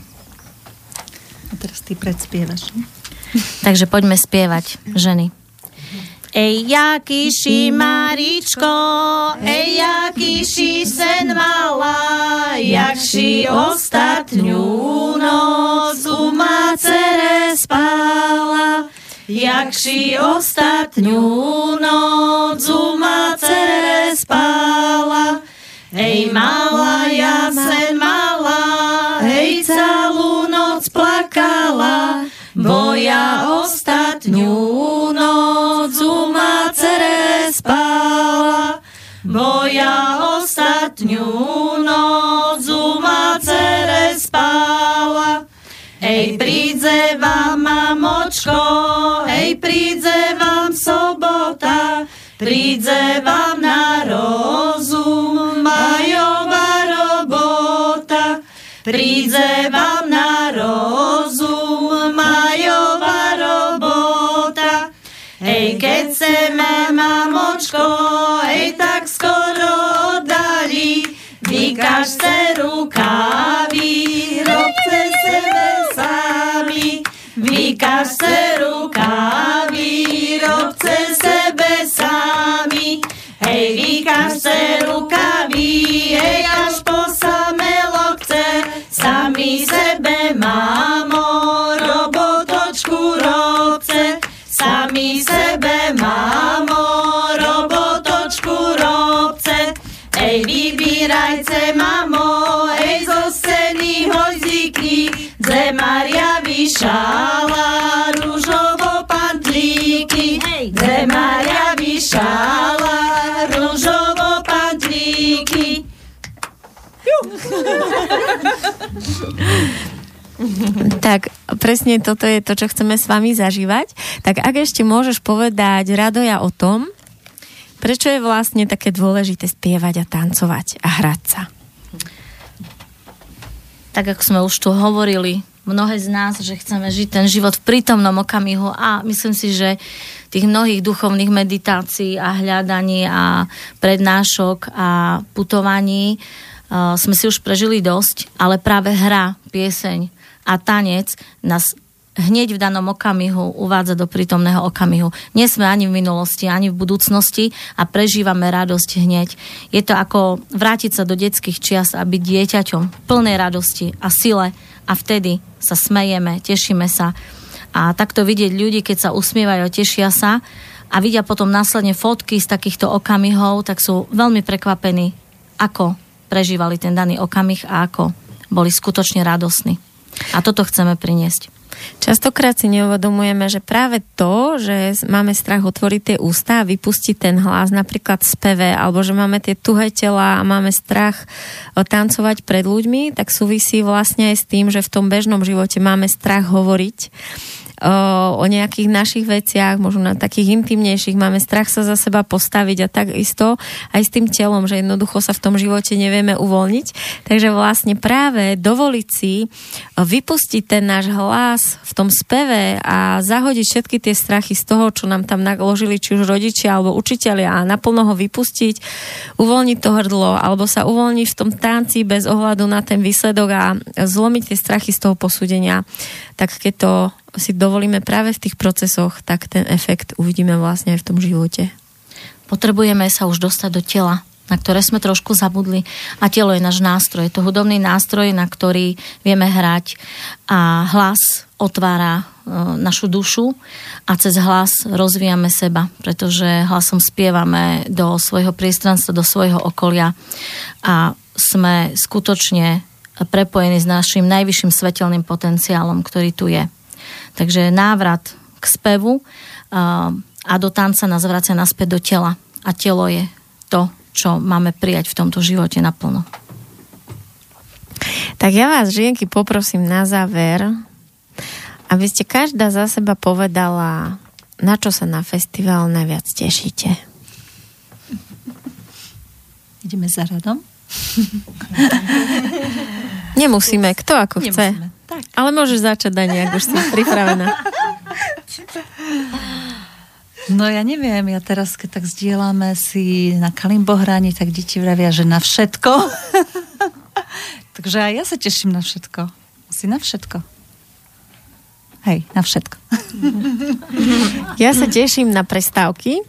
A teraz ty predspievaš. Takže poďme spievať, ženy. Ej, jakýši Maričko, ej, jakýši sen mala, jakši ostatňu noc u macere spala. Jakši ostatňu noc u macere spala. Ej, mala, ja sen mala, hej, celú noc plakala, prídze vám Tak presne toto je to, čo chceme s vami zažívať. Tak ak ešte môžeš povedať, Radoja, o tom, prečo je vlastne také dôležité spievať a tancovať a hrať sa? Tak ako sme už tu hovorili, mnohé z nás, že chceme žiť ten život v prítomnom okamihu a myslím si, že tých mnohých duchovných meditácií a hľadaní a prednášok a putovaní uh, sme si už prežili dosť, ale práve hra, pieseň a tanec nás hneď v danom okamihu uvádza do prítomného okamihu. Nie sme ani v minulosti, ani v budúcnosti a prežívame radosť hneď. Je to ako vrátiť sa do detských čias a byť dieťaťom plnej radosti a sile a vtedy sa smejeme, tešíme sa. A takto vidieť ľudí, keď sa usmievajú, tešia sa a vidia potom následne fotky z takýchto okamihov, tak sú veľmi prekvapení, ako prežívali ten daný okamih a ako boli skutočne radosní. A toto chceme priniesť. Častokrát si neuvedomujeme, že práve to, že máme strach otvoriť tie ústa a vypustiť ten hlas, napríklad v speve, alebo že máme tie tuhé tela a máme strach tancovať pred ľuďmi, tak súvisí vlastne aj s tým, že v tom bežnom živote máme strach hovoriť o nejakých našich veciach, možno na takých intimnejších, máme strach sa za seba postaviť a takisto aj s tým telom, že jednoducho sa v tom živote nevieme uvoľniť. Takže vlastne práve dovoliť si vypustiť ten náš hlas v tom speve a zahodiť všetky tie strachy z toho, čo nám tam naložili či už rodičia alebo učiteľia a naplno ho vypustiť, uvoľniť to hrdlo alebo sa uvoľniť v tom tanci bez ohľadu na ten výsledok a zlomiť tie strachy z toho posúdenia, tak keď to si dovolíme práve v tých procesoch, tak ten efekt uvidíme vlastne aj v tom živote. Potrebujeme sa už dostať do tela, na ktoré sme trošku zabudli. A telo je náš nástroj. Je to hudobný nástroj, na ktorý vieme hrať. A hlas otvára e, našu dušu a cez hlas rozvíjame seba, pretože hlasom spievame do svojho priestranstva, do svojho okolia a sme skutočne prepojení s našim najvyšším svetelným potenciálom, ktorý tu je. Takže návrat k spevu a do tanca nás vracia naspäť do tela. A telo je to, čo máme prijať v tomto živote naplno. Tak ja vás, žienky, poprosím na záver, aby ste každá za seba povedala, na čo sa na festival najviac tešíte. Ideme za radom? Nemusíme, kto ako Nemusíme. chce. Tak. Ale môžeš začať, Dani, ak už si pripravená. No ja neviem, ja teraz, keď tak zdieľame si na Kalimbohrani, tak deti vravia, že na všetko. Takže aj ja sa teším na všetko. Asi na všetko. Hej, na všetko. Ja sa teším na prestávky,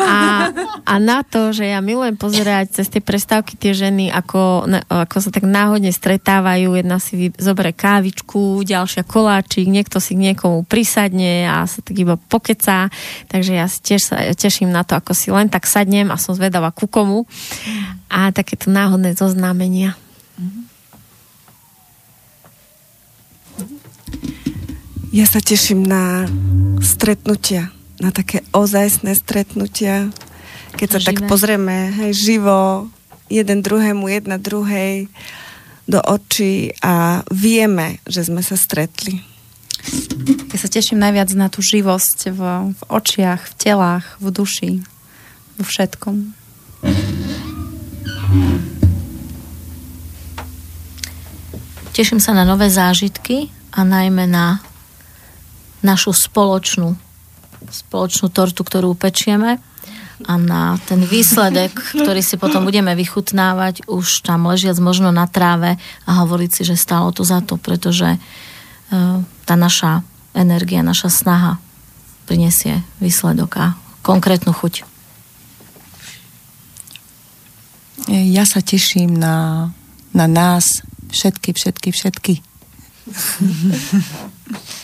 a, a na to, že ja milujem pozerať cez tie prestávky tie ženy, ako, ako sa tak náhodne stretávajú, jedna si zoberie kávičku, ďalšia koláčik, niekto si k niekomu prisadne a sa tak iba pokecá, takže ja tiež sa teším na to, ako si len tak sadnem a som zvedavá ku komu a takéto náhodné zoznámenia. Ja sa teším na stretnutia na také ozajstné stretnutia, keď sa Živé. tak pozrieme hej, živo jeden druhému, jedna druhej do očí a vieme, že sme sa stretli. Ja sa teším najviac na tú živosť v, v očiach, v telách, v duši, vo všetkom. Teším sa na nové zážitky a najmä na našu spoločnú spoločnú tortu, ktorú upečieme a na ten výsledek, ktorý si potom budeme vychutnávať už tam ležiac možno na tráve a hovoriť si, že stalo to za to, pretože uh, tá naša energia, naša snaha prinesie výsledok a konkrétnu chuť. Ja sa teším na, na nás, všetky, všetky, všetky.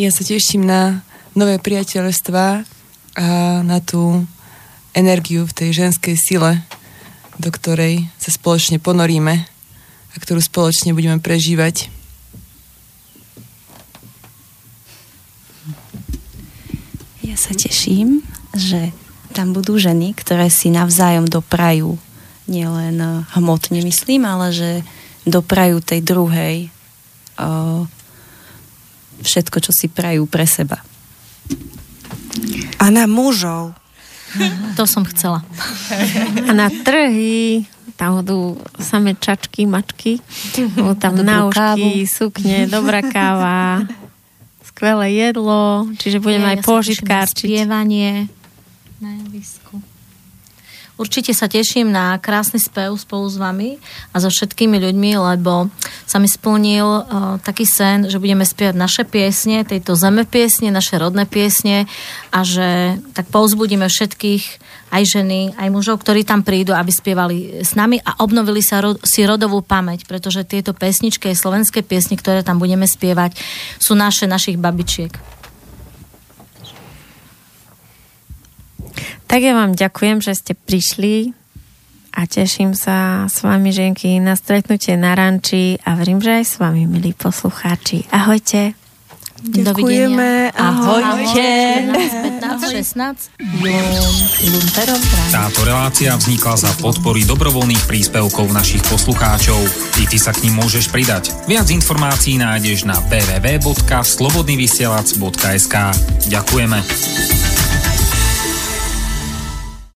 Ja sa teším na nové priateľstva a na tú energiu v tej ženskej sile, do ktorej sa spoločne ponoríme a ktorú spoločne budeme prežívať. Ja sa teším, že tam budú ženy, ktoré si navzájom doprajú nielen hmotne myslím, ale že doprajú tej druhej uh, všetko, čo si prajú pre seba. A na mužov. To som chcela. A na trhy, tam budú samé čačky, mačky, budú tam náušky, sukne, dobrá káva, skvelé jedlo, čiže budeme ja, aj ja požitkárčiť. Spievanie na javisku. Určite sa teším na krásny spev spolu s vami a so všetkými ľuďmi, lebo sa mi splnil uh, taký sen, že budeme spievať naše piesne, tejto zeme piesne, naše rodné piesne a že tak povzbudíme všetkých, aj ženy, aj mužov, ktorí tam prídu, aby spievali s nami a obnovili sa ro- si rodovú pamäť, pretože tieto pesničky, slovenské piesne, ktoré tam budeme spievať, sú naše, našich babičiek. Tak ja vám ďakujem, že ste prišli a teším sa s vami, ženky, na stretnutie na ranči a verím, že aj s vami, milí poslucháči. Ahojte. Ďakujeme. Ahojte. 15, 16. Táto relácia vznikla za podpory dobrovoľných príspevkov našich poslucháčov. I ty sa k ním môžeš pridať. Viac informácií nájdeš na www.slobodnyvysielac.sk Ďakujeme.